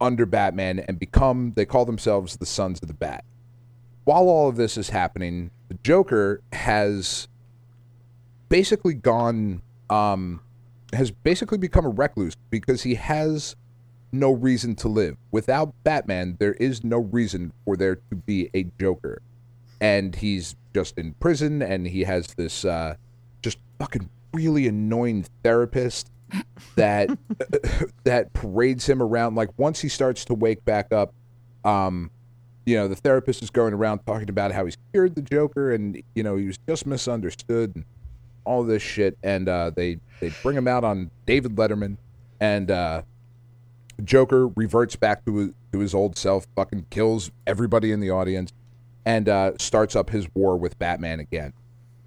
under Batman and become they call themselves the Sons of the Bat. While all of this is happening, the Joker has basically gone um has basically become a recluse because he has no reason to live. Without Batman, there is no reason for there to be a Joker. And he's just in prison and he has this uh just fucking really annoying therapist that that parades him around. Like once he starts to wake back up um you know the therapist is going around talking about how he's cured the joker and you know he was just misunderstood and all this shit. And uh they they bring him out on david letterman and uh joker reverts back to to his old self fucking kills everybody in the audience and uh starts up his war with batman again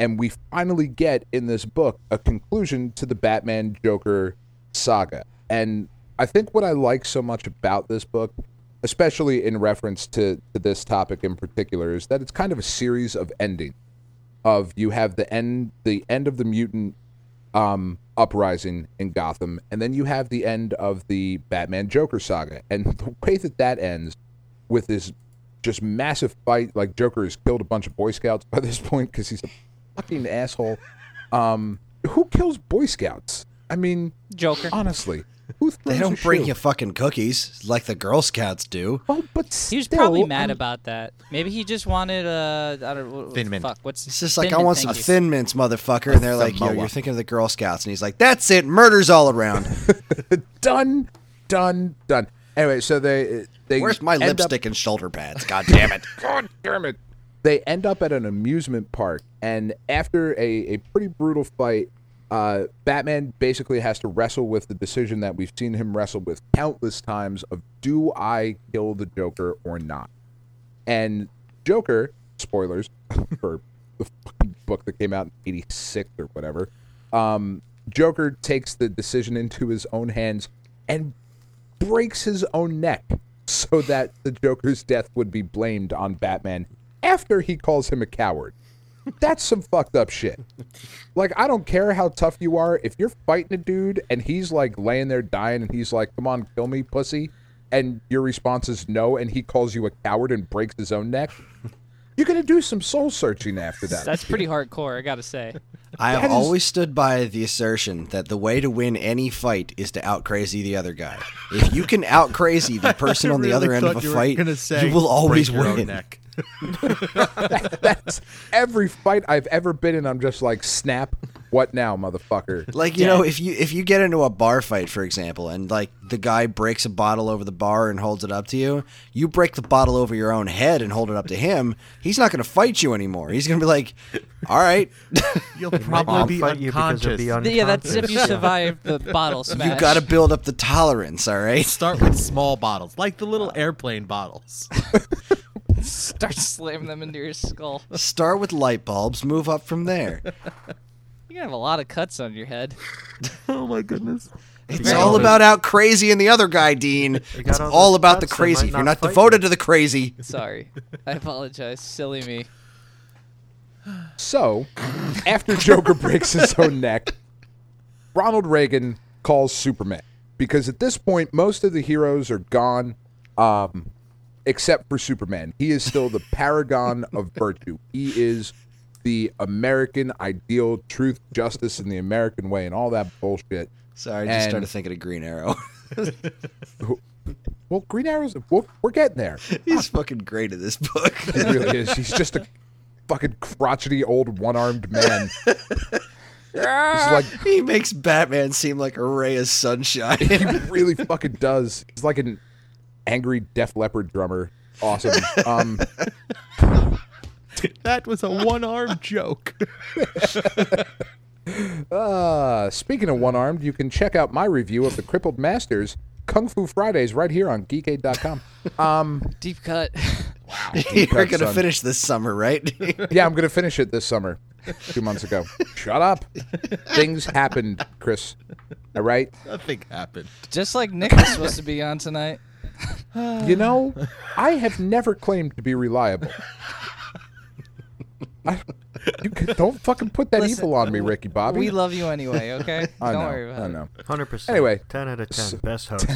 and we finally get in this book a conclusion to the Batman Joker saga. And I think what I like so much about this book, especially in reference to, to this topic in particular, is that it's kind of a series of endings. Of you have the end, the end of the mutant um, uprising in Gotham, and then you have the end of the Batman Joker saga. And [laughs] the way that that ends with this just massive fight, like Joker has killed a bunch of Boy Scouts by this point because he's a fucking asshole. Um, who kills Boy Scouts? I mean, Joker. honestly, who They don't bring shoe? you fucking cookies like the Girl Scouts do. Well, but He was probably mad um, about that. Maybe he just wanted uh, I don't what, Thin Mint. Fuck, what's It's just like Thin I want thank some you. thin mints, motherfucker, and they're like, "Yo, you're thinking of the Girl Scouts," and he's like, "That's it, murder's all around." [laughs] Done, done, done. Anyway, so they they Where's my end up- lipstick and shoulder pads? God damn it! [laughs] God damn it. They end up at an amusement park, and after a, a pretty brutal fight, uh, Batman basically has to wrestle with the decision that we've seen him wrestle with countless times of do I kill the Joker or not? And Joker, spoilers [laughs] for the book that came out in 86 or whatever, um, Joker takes the decision into his own hands and breaks his own neck so that the Joker's death would be blamed on Batman after he calls him a coward. That's some fucked up shit. Like, I don't care how tough you are. If you're fighting a dude and he's like laying there dying and he's like, come on, kill me, pussy, and your response is no, and he calls you a coward and breaks his own neck, you're going to do some soul searching after that. That's pretty hardcore, I gotta say. I have That is- always stood by the assertion that the way to win any fight is to out crazy the other guy. If you can out crazy the [laughs] person on the other end of a fight, you will always break your own win. neck. [laughs] That's every fight I've ever been in. I'm just like, snap. What now, motherfucker? Like you know, if you if you get into a bar fight, for example, and like the guy breaks a bottle over the bar and holds it up to you, you break the bottle over your own head and hold it up to him. He's not going to fight you anymore. He's going to be like, "All right, [laughs] You'll I'll probably be fight you because you'll unconscious. be unconscious. Yeah, that's if you survive the [laughs] bottle smash. you got to build up the tolerance." All right. Start with small bottles, like the little uh. airplane bottles. Start slamming them into your skull. Start with light bulbs, move up from there. [laughs] You're gonna have a lot of cuts on your head. [laughs] oh my goodness. It's all all about out crazy and the other guy, Dean. [laughs] It's all all about the cuts, they might crazy. If you're not not devoted you. to the crazy, Sorry, I apologize. Silly me. So, after Joker breaks his own neck, Ronald Reagan calls Superman because at this point most of the heroes are gone, um, except for Superman. He is still the paragon of virtue. He is the American ideal, truth, justice, and the American way, and all that bullshit. sorry, I just And- started thinking of Green Arrow. [laughs] Well, Green Arrow's we're, we're getting there. [laughs] He's fucking great in this book. He really is. He's just a fucking crotchety old one-armed man. He's like [laughs] he makes Batman seem like a ray of sunshine. he really fucking does. He's like an angry Def Leppard drummer. Awesome. Um, [laughs] That was a one-armed joke. uh, [laughs] speaking of one armed, you can check out my review of the Crippled Masters Kung Fu Fridays right here on geekade.com. Um, Deep cut. [laughs] Wow, You're gonna finish this summer, right? yeah, I'm going to finish it this summer. Two months ago. Shut up. Things happened, Chris. All right? Nothing happened. Just like Nick was supposed to be on tonight. [sighs] You know, I have never claimed to be reliable. I, you can, don't fucking put that Listen, evil on me, Ricky Bobby. We love you anyway, okay? [laughs] I Don't know. worry about I it. know. Hundred percent. Anyway. ten out of ten. S- Best [laughs] host.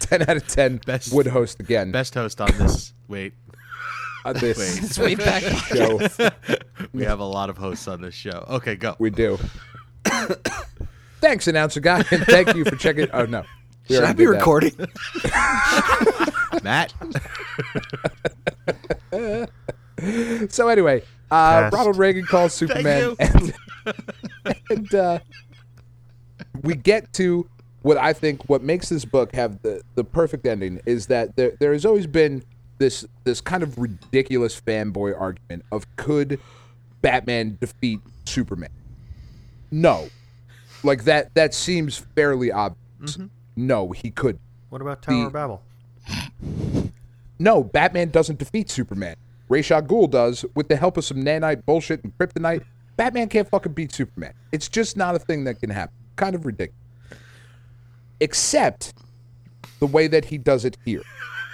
10 out of 10 Best- would host again. Best host on this. Wait, [laughs] Uh, this Wait. It's way back. show. we have a lot of hosts on this show. Okay, go. We do. [coughs] Thanks, announcer guy, and thank you for checking. Oh no, We Should I be recording? [laughs] Matt. [laughs] So anyway, uh, Test. Ronald Reagan calls Superman, and, and uh, we get to what I think what makes this book have the, the perfect ending is that there there has always been this this kind of ridiculous fanboy argument of could Batman defeat Superman? No, like that that seems fairly obvious. No, he could. What about Tower The- of Babel? [laughs] No, Batman doesn't defeat Superman. Ra's al Ghul does with the help of some nanite bullshit and kryptonite. Batman can't fucking beat Superman. It's just not a thing that can happen. Kind of ridiculous. Except the way that he does it here.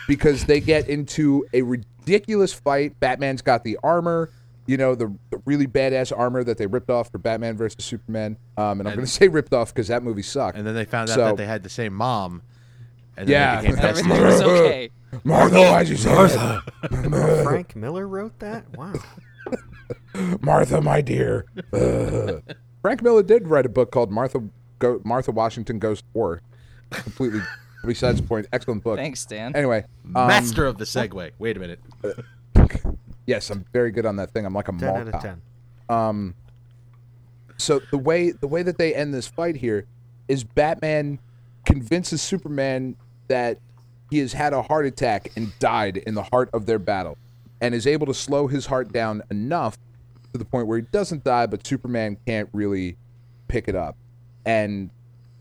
Because they get into a ridiculous fight. Batman's got the armor, you know, the, the really badass armor that they ripped off for Batman versus Superman. Um, and I'm going [laughs] to say ripped off because that movie sucked. And then they found out So- that they had the same mom. And then Yeah. they became [laughs] best Everything was okay. [laughs] Martha, why'd you say? Oh, Frank Miller wrote that. Wow. Martha, my dear. Ugh. Frank Miller did write a book called Martha Go, Martha Washington Goes to War. Completely besides the point. Excellent book. Thanks, Dan. Anyway, um, Master of the segue. Wait a minute. Yes, I'm very good on that thing. I'm like a 10 mall out of cop. 10. Um, so the way the way that they end this fight here is Batman convinces Superman that he has had a heart attack and died in the heart of their battle, and is able to slow his heart down enough to the point where he doesn't die, but Superman can't really pick it up. And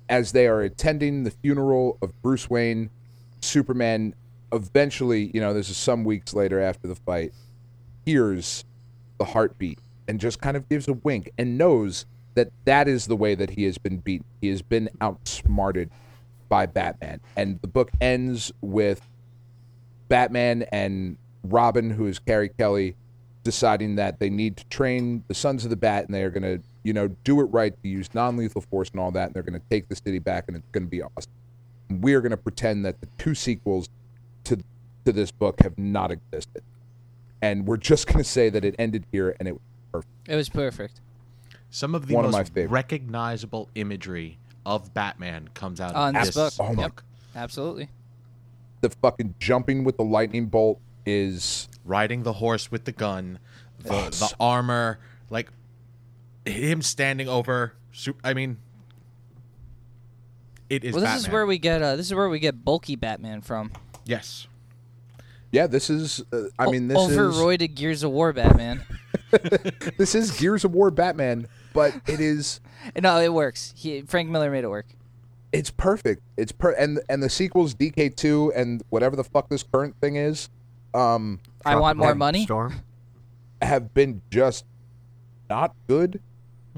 as they are attending the funeral of Bruce Wayne, Superman eventually, you know, this is some weeks later after the fight, hears the heartbeat and just kind of gives a wink and knows that that is the way that he has been beaten. He has been outsmarted by Batman. And the book ends with Batman and Robin, who is Carrie Kelly, deciding that they need to train the Sons of the Bat and they are going to, you know, do it right to use non lethal force and all that. And they're going to take the city back and it's going to be awesome. We are going to pretend that the two sequels to, to this book have not existed. And we're just going to say that it ended here and it was perfect. It was perfect. Some of the One of most my recognizable imagery of Batman comes out On of this this book. Oh my Yep. Absolutely. The fucking jumping with the lightning bolt is riding the horse with the gun, the Oh, the armor, like him standing over. I mean, it is. well, this is where we get uh, this is where we get bulky Batman from. Yes, yeah. This is uh, I O- mean this is overroided Gears of War Batman. [laughs] this is Gears of War Batman, but it is [laughs] no, it works. He, Frank Miller made it work. it's perfect. It's per and and the sequels DK two and whatever the fuck this current thing is, um, I want more money. Storm. have been just not good.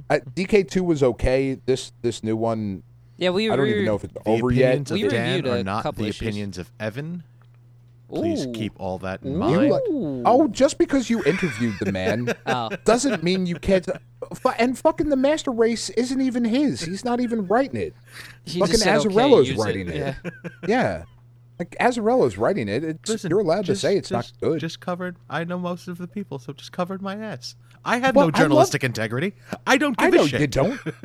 Uh, DK two was okay. This this new one, Yeah, we I don't we- even know if it's over yet. opinions We of Dan reviewed are a not couple the issues. opinions of Evan. Please Ooh. keep all that in mind. You oh, just because you interviewed the man [laughs] Oh. doesn't mean you can't. Fu- And fucking the master race isn't even his. He's not even writing it. He Fucking just said, okay, Azzarello's use writing it. Yeah. [laughs] Yeah, like Azzarello's writing it. It's, Listen, you're allowed just- to say it's just, not good. Just covered. I know most of the people, so just covered my ass. I have Well, no I love- journalistic integrity. I don't give I know a shit. you don't. [laughs]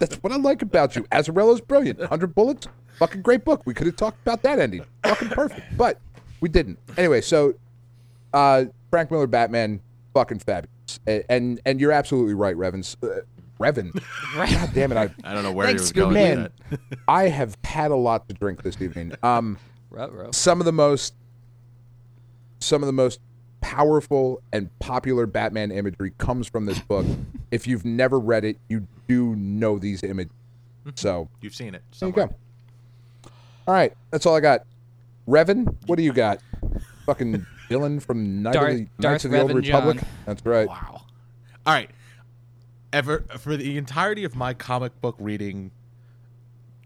That's what I like about you. Azzarello's brilliant. Hundred bullets, fucking great book. We could have talked about that ending. Fucking perfect, but we didn't. Anyway, so uh, Frank Miller Batman, fucking fabulous. A- And and you're absolutely right, Revens. Uh, Revan. [laughs] God damn it! I I don't know where Thanks, he was going man, with that. I have had a lot to drink this evening. Um, [laughs] some of the most some of the most powerful and popular Batman imagery comes from this book. [laughs] if you've never read it, you do know these images. So You've seen it. there you go. All right, that's all I got. Revan, what do you got? Fucking villain from Night Darth- of the, Darth Knights of the Old Republic. John. That's right. Wow. All right. Ever for the entirety of my comic book reading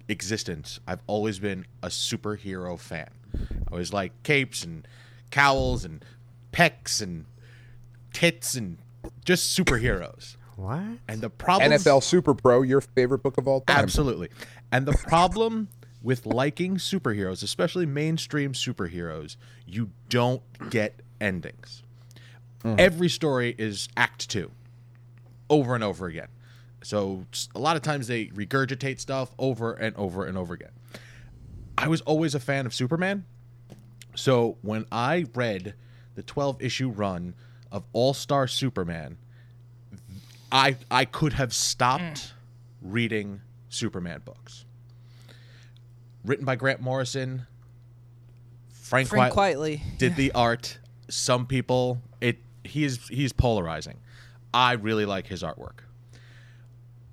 existence, I've always been a superhero fan. I always like capes and cowls and pecs and tits and just superheroes. What? And the problem NFL Super Pro, your favorite book of all time. Absolutely. And the problem with liking superheroes, especially mainstream superheroes, you don't get endings. Mm. Every story is act 2 over and over again. So a lot of times they regurgitate stuff over and over and over again. I was always a fan of Superman. So when I read the 12 issue run of All Star Superman, I I could have stopped mm. reading Superman books. Written by Grant Morrison. Frank, Frank Qui- quietly. did the [laughs] art. Some people it he's he's polarizing. I really like his artwork.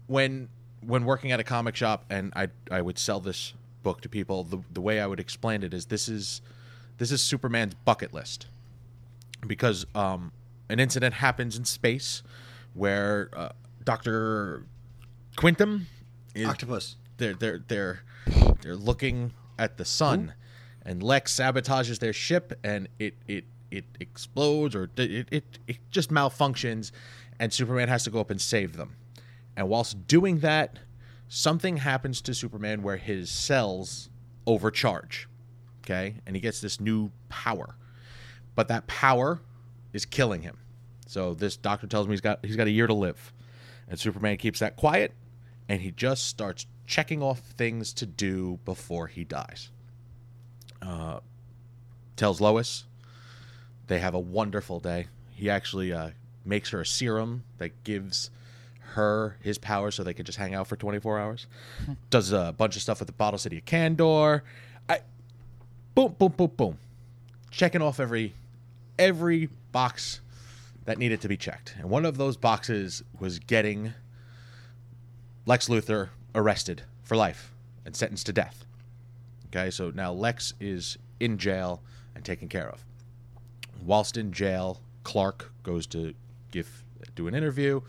When when working at a comic shop and I I would sell this book to people, the the way I would explain it is this is this is Superman's bucket list. Because um an incident happens in space where uh, Doctor Quintum is Octopus. they're they're they're they're looking at the sun, and Lex sabotages their ship, and it it it explodes or it it it just malfunctions, and Superman has to go up and save them. And whilst doing that, something happens to Superman where his cells overcharge. Okay, and he gets this new power, but that power is killing him. So this doctor tells me he's got he's got a year to live, and Superman keeps that quiet, and he just starts checking off things to do before he dies. Uh, tells Lois they have a wonderful day. He actually uh, makes her a serum that gives her his power so they can just hang out for 24 hours. [laughs] Does a bunch of stuff with the Bottle City of Kandor. I, boom, boom, boom, boom. Checking off every every box that needed to be checked. And one of those boxes was getting Lex Luthor arrested for life and sentenced to death. Okay, so now Lex is in jail and taken care of. Whilst in jail, Clark goes to give do an interview.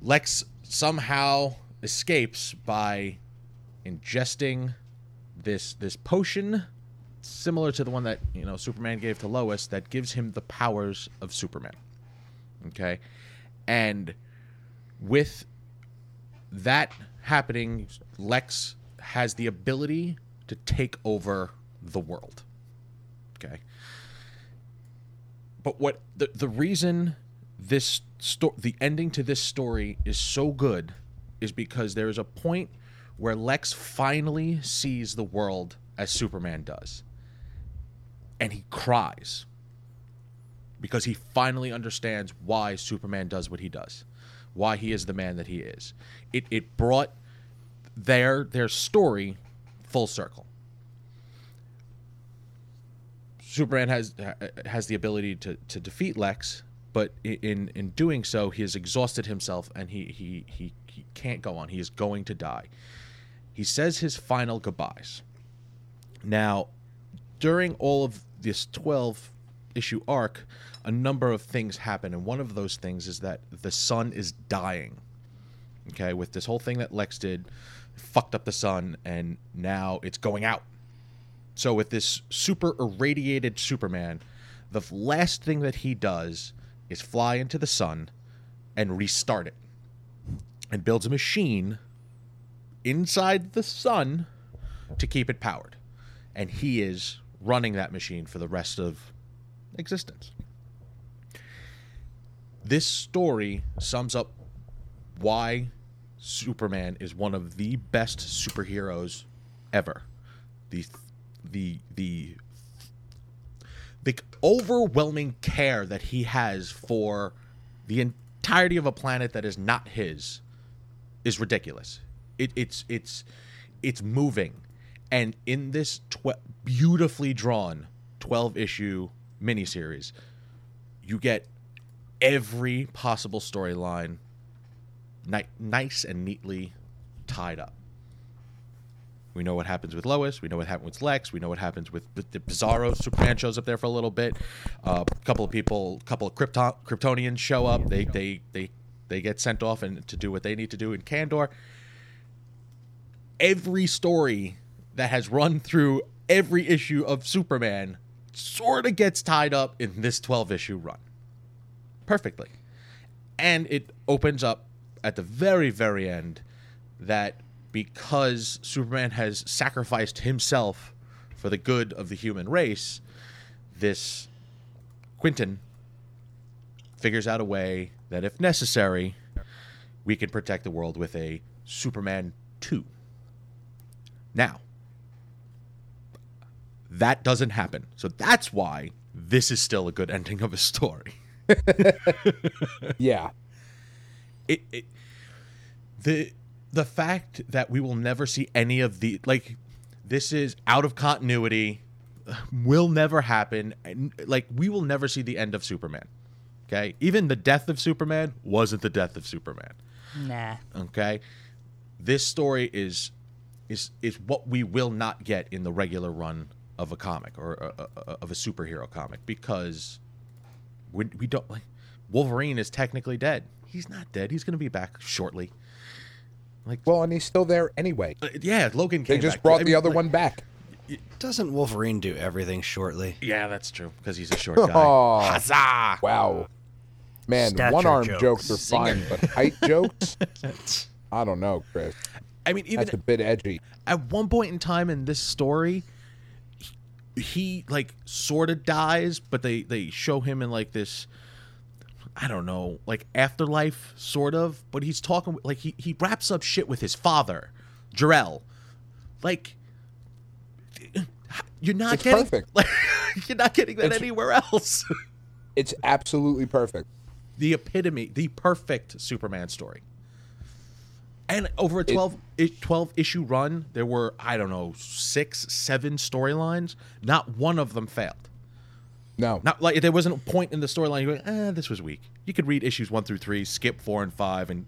Lex somehow escapes by ingesting this this potion similar to the one that you know Superman gave to Lois that gives him the powers of Superman. Okay, and with that happening, Lex has the ability to take over the world. Okay. But what the the reason this sto- the ending to this story is so good is because there is a point where Lex finally sees the world as Superman does. And he cries because he finally understands why Superman does what he does, why he is the man that he is. It it brought their their story full circle. Superman has has the ability to, to defeat Lex, but in in doing so, he has exhausted himself and he, he he he can't go on. He is going to die. He says his final goodbyes. Now, during all of this twelve issue arc, a number of things happen, and one of those things is that the sun is dying. Okay, with this whole thing that Lex did, fucked up the sun, and now it's going out. So with this super irradiated Superman, the last thing that he does is fly into the sun and restart it. And builds a machine inside the sun to keep it powered. And he is running that machine for the rest of existence. This story sums up why Superman is one of the best superheroes ever. The the the the overwhelming care that he has for the entirety of a planet that is not his is ridiculous. It, it's it's it's moving, and in this tw- beautifully drawn twelve issue miniseries, you get every possible storyline ni- nice and neatly tied up. We know what happens with Lois. We know what happens with Lex. We know what happens with the, the Bizarro. Superman shows up there for a little bit. Uh, a couple of people, a couple of Krypton, Kryptonians show up. They they they they get sent off and to do what they need to do in Kandor. Every story that has run through every issue of Superman sort of gets tied up in this 12 issue run. Perfectly. And it opens up at the very, very end that because Superman has sacrificed himself for the good of the human race, this Quintum figures out a way that, if necessary, we can protect the world with a Superman 2. Now, that doesn't happen. So that's why this is still a good [laughs] ending of a story. [laughs] Yeah. it, it the the fact that we will never see any of the like this is out of continuity [sighs] will never happen and like we will never see the end of superman okay even the death of superman wasn't the death of superman Nah. okay this story is is is what we will not get in the regular run of a comic or uh, uh, of a superhero comic because we, we don't like wolverine is technically dead he's not dead. He's gonna be back shortly. Like, Well, and he's still there anyway. uh, yeah, Logan. They just back. brought I the mean, other like- one back. Doesn't Wolverine do everything shortly? Yeah, that's true because he's a short [laughs] guy. Oh. Huzzah! Wow. Man, Stature one arm jokes. jokes. are fine, but height [laughs] jokes? I don't know, Chris. I mean, even That's a bit edgy. at one point in time in this story he, like sort of dies but they they show him in like this i don't know like afterlife sort of but he's talking like he, he wraps up shit with his father Jor-El. like you're not It's getting perfect. like, [laughs] you're not getting that It's- anywhere else [laughs] It's absolutely perfect. the epitome, the perfect Superman story. And over a 12, i 12 issue run, there were, I don't know, six, seven storylines. Not one of them failed. No. Not like there wasn't a point in the storyline you go, eh, this was weak. You could read issues one through three, skip four and five, and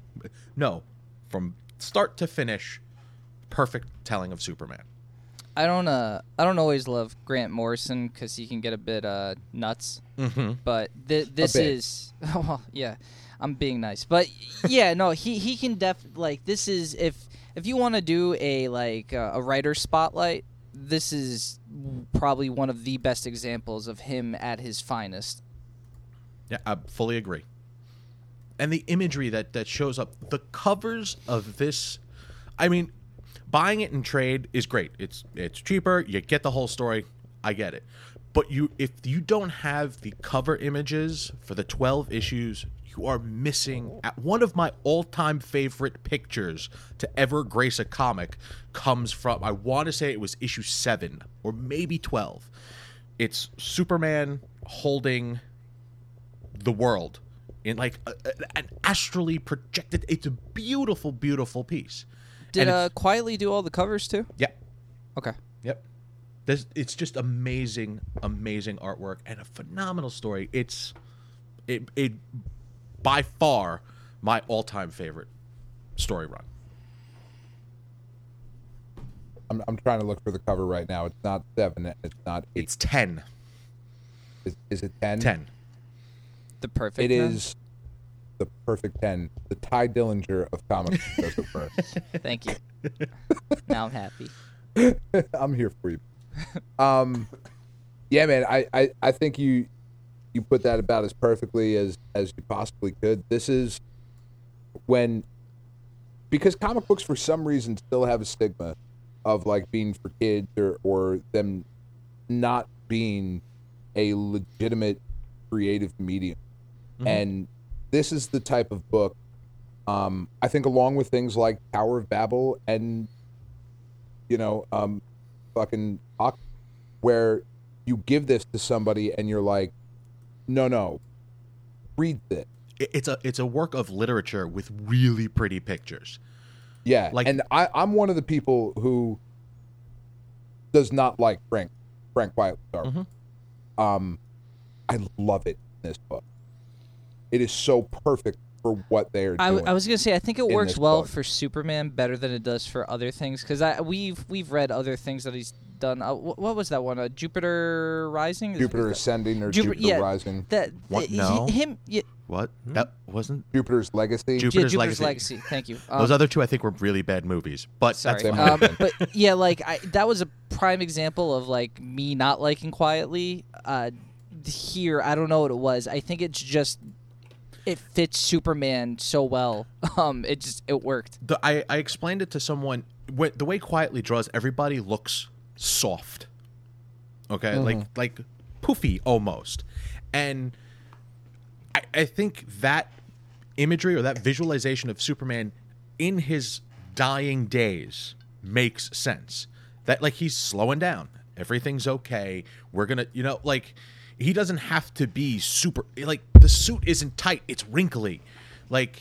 no, from start to finish, perfect telling of Superman. I don't uh I don't always love Grant Morrison because he can get a bit uh nuts. Mm-hmm. But th- this is [laughs] well yeah, I'm being nice. But yeah, no, he he can def like this is if if you want to do a like uh, a writer spotlight, this is probably one of the best examples of him at his finest. Yeah, I fully agree. And the imagery that that shows up, the covers of this, I mean, buying it in trade is great. It's it's cheaper. You get the whole story. I get it. But you, if you don't have the cover images for the twelve issues, you are missing. At one of my all-time favorite pictures to ever grace a comic comes from. I want to say it was issue seven or maybe twelve. It's Superman holding the world in like a, a- an astrally projected. It's a beautiful, beautiful piece. Did And uh quietly do all the covers too? Yep, Okay. yep. There's, it's just amazing, amazing artwork and a phenomenal story. It's it, it by far my all-time favorite story run. I'm, I'm trying to look for the cover right now. It's not seven. It's not eight. It's ten. Is, is it ten? Ten. The perfect. It then? is the perfect ten. The Tye Dillinger of comics goes up first. [laughs] Thank you. [laughs] now I'm happy. I'm here for you. Um, yeah, man. I, I, I think you you put that about as perfectly as as you possibly could. This is when because comic books for some reason still have a stigma of like being for kids or or them not being a legitimate creative medium. And this is the type of book um, I think along with things like Tower of Babel and you know, um, fucking where you give this to somebody and you're like, no, no, read this. It- It's a it's a work of literature with really pretty pictures. Yeah, Like- and I, I'm one of the people who does not like Frank Frank Quietly's art. Mm-hmm. Um, I love it in this book. It is so perfect for what they are I, doing. w- I was gonna say I think it works well book. for Superman better than it does for other things because I we've we've read other things that he's done. Uh, wh- what was that one? Uh, Jupiter Rising. Is- Jupiter is that- Ascending or Jupiter- Jupiter yeah, Rising, That What? he- No. him. Yeah, What? That wasn't Jupiter's Legacy. Jup- yeah, Jupiter's Jupiter's Legacy. Legacy. Thank you. [laughs] Um, Those other two I think were really bad movies. But Sorry, that's fine. fine. um, but yeah, like I, that was a prime example of like me not liking quietly. Uh, here, I don't know what it was. I think it's just it fits Superman so well. [laughs] Um, it just it worked. the, I, I explained it to someone. The way quietly draws, everybody looks soft. Okay, like like poofy almost, and I, I think that imagery or that visualization of Superman in his dying days makes sense. That like he's slowing down. Everything's okay. We're gonna, you know, like he doesn't have to be super. Like the suit isn't tight. It's wrinkly. Like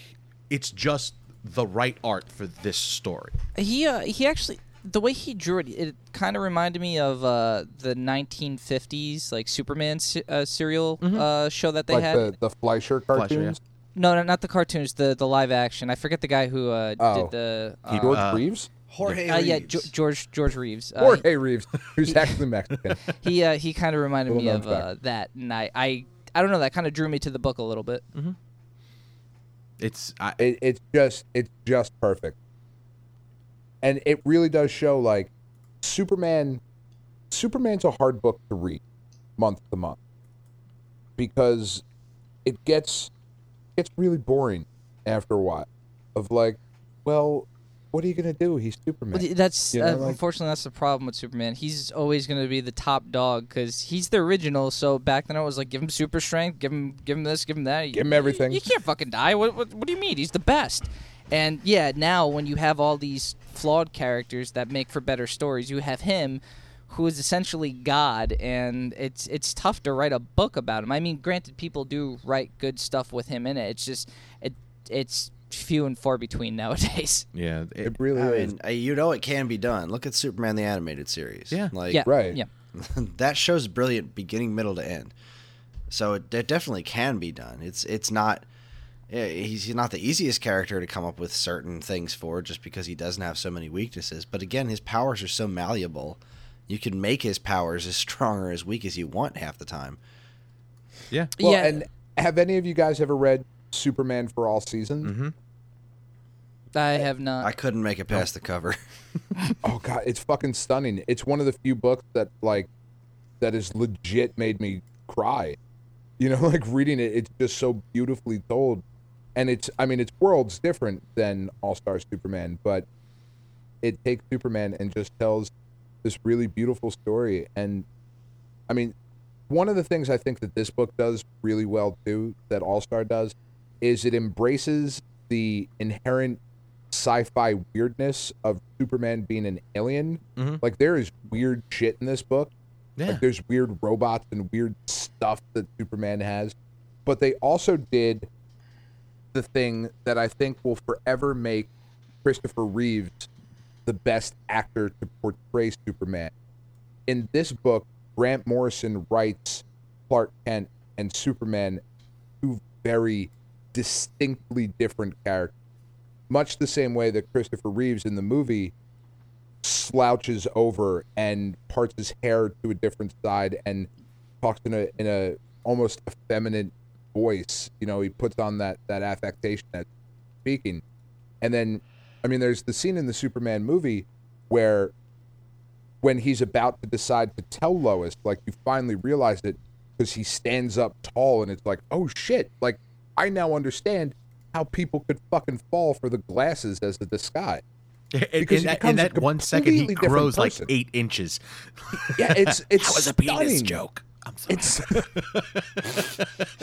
it's just the right art for this story. He uh, he actually the way he drew it, it kind of reminded me of uh, the 1950s like Superman se- uh, serial uh, show that they like had. the the Fleischer cartoons. No, no, not the cartoons. The the live action. I forget the guy who uh, Oh. did the. Uh, George Uh, Reeves. Jorge uh, yeah, Reeves. Jo- George George Reeves. Uh, Jorge Reeves, [laughs] [laughs] who's actually Mexican. [laughs] he uh, he kind of reminded me of uh, that, and I, I I don't know that kind of drew me to the book a little bit. It's I, It, it's just it's just perfect, and it really does show like Superman. Superman's a hard book to read month to month because it gets gets really boring after a while. Of like, well, what are you gonna do? He's Superman. Well, that's You know, uh, like- unfortunately that's the problem with Superman. He's always going to be the top dog because he's the original. So back then it was like, give him super strength, give him, give him this, give him that. Give him everything. You, can't fucking die. What, what, what do you mean? He's the best. And yeah, now when you have all these flawed characters that make for better stories, you have him, who is essentially God, and it's it's tough to write a book about him. I mean, granted, people do write good stuff with him in it. It's just it it's few and far between nowadays. [laughs] yeah. It, it really I is. mean, you know it can be done. Look at Superman the animated series. Yeah. like yeah, Right. Yeah. [laughs] that show's brilliant, beginning, middle to end. So it, it definitely can be done. It's it's not. He's he's not the easiest character to come up with certain things for, just because he doesn't have so many weaknesses. But again, his powers are so malleable. You can make his powers as [laughs] strong or as weak as you want half the time. yeah. Well, yeah. and have any of you guys ever read Superman for All Seasons? Mm-hmm. I have not. I couldn't make it past the cover. [laughs] Oh god, it's fucking stunning. It's one of the few books that like that is legit made me cry. You know, [laughs] like reading it, it's just so beautifully told. And it's I mean, it's worlds different than All Star Superman, but it takes Superman and just tells this really beautiful story. And I mean, one of the things I think that this book does really well too, that All Star does, is it embraces the inherent sci-fi weirdness of Superman being an alien. Mhm. Like there is weird shit in this book. Yeah. Like there's weird robots and weird stuff that Superman has. But they also did the thing that I think will forever make Christopher Reeves the best actor to portray Superman. In this book, Grant Morrison writes Clark Kent and Superman two very distinctly different character. Much the same way that Christopher Reeves in the movie slouches over and parts his hair to a different side and talks in a in a almost effeminate voice. You know, he puts on that that affectation that speaking. And then I mean there's the scene in the Superman movie where when he's about to decide to tell Lois, like you finally realize it because he stands up tall and it's like, oh shit, like I now understand how people could fucking fall for the glasses as a disguise. In, Because in that, in that one second, he grows like eight inches. Yeah, [laughs] it's it's That was a stunning. penis joke. I'm sorry. It's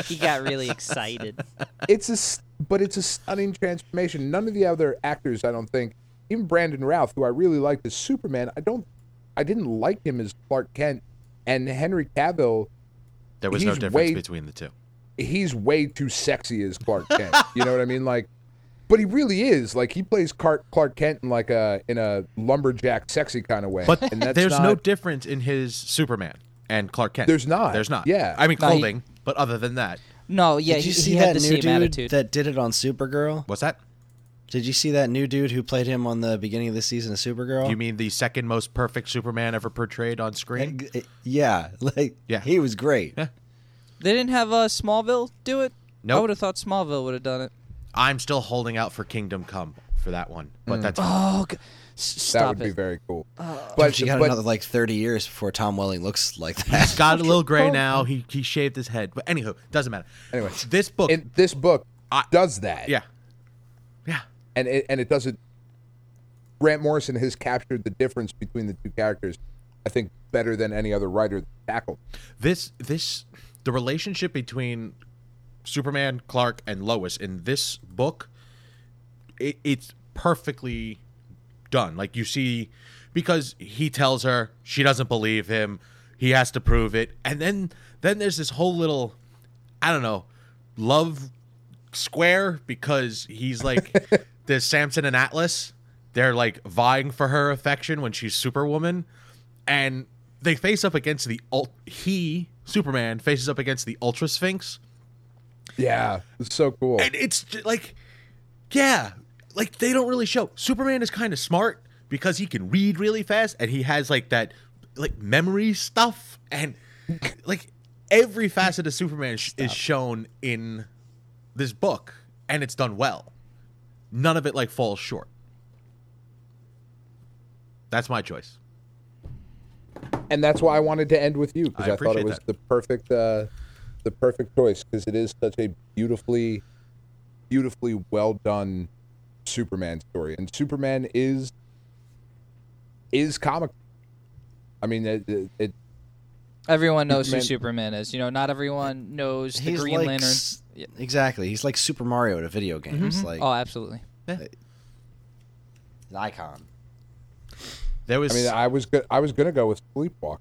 [laughs] [laughs] He got really excited. it's a but it's a stunning transformation. None of the other actors, I don't think, even Brandon Routh, who I really liked as Superman, I don't, I didn't like him as Clark Kent, and Henry Cavill. there was no difference way- between the two. He's way too sexy as Clark Kent. you know what I mean? Like, but he really is. Like he plays Clark Clark Kent in like a in a lumberjack sexy kind of way. But and that's there's not, no difference in his Superman and Clark Kent. There's not. There's not. Yeah. I mean No, he- clothing, but other than that, no, yeah, Did you he, see he that had the new same dude attitude. that did it on Supergirl? what's that? Did you see that new dude who played him on the beginning of the season of Supergirl? You mean the second most perfect Superman ever portrayed on screen? Yeah, [laughs] like Yeah. he was great. Yeah. They didn't have uh, Smallville do it. I Nope. would have thought Smallville would have done it. I'm still holding out for Kingdom Come for that one, but that's Oh, g- s- That stop would be very cool. But but you got but another like thirty years before Tom Welling looks like that. got a little [laughs] gray now. He he shaved his head, but anywho, doesn't matter. Anyway, this book, in this book I- does that. yeah, yeah, and it, and it doesn't. Grant Morrison has captured the difference between the two characters, I think, better than any other writer tackled. this this the relationship between Superman, Clark, and Lois in this book, it, it's perfectly done. Like you see, because he tells her she doesn't believe him, he has to prove it, and then then there's this whole little, I don't know, love square because he's like [laughs] there's Samson and Atlas. They're like vying for her affection when she's Superwoman, and they face up against the ult. He Superman faces up against the Ultra Sphinx, Yeah, it's so cool. and it's like, yeah, like they don't really show. Superman is kind of smart because he can read really fast, and he has like that like memory stuff, and [laughs] like every facet of Superman sh- is shown in this book, and it's done well. None of it like falls short. That's my choice. And that's why I wanted to end with you because I I, thought it was that. the perfect, uh, the perfect choice because it is such a beautifully, beautifully well done Superman story, and Superman is is comic. I mean, it, it, it Everyone knows who Superman- Superman is. You know, not everyone knows the He's Green like Lantern. s- Yeah. Exactly. He's like Super Mario to video games. Like Oh, absolutely. an icon. There was I mean, I was go- I was gonna go with Sleepwalk,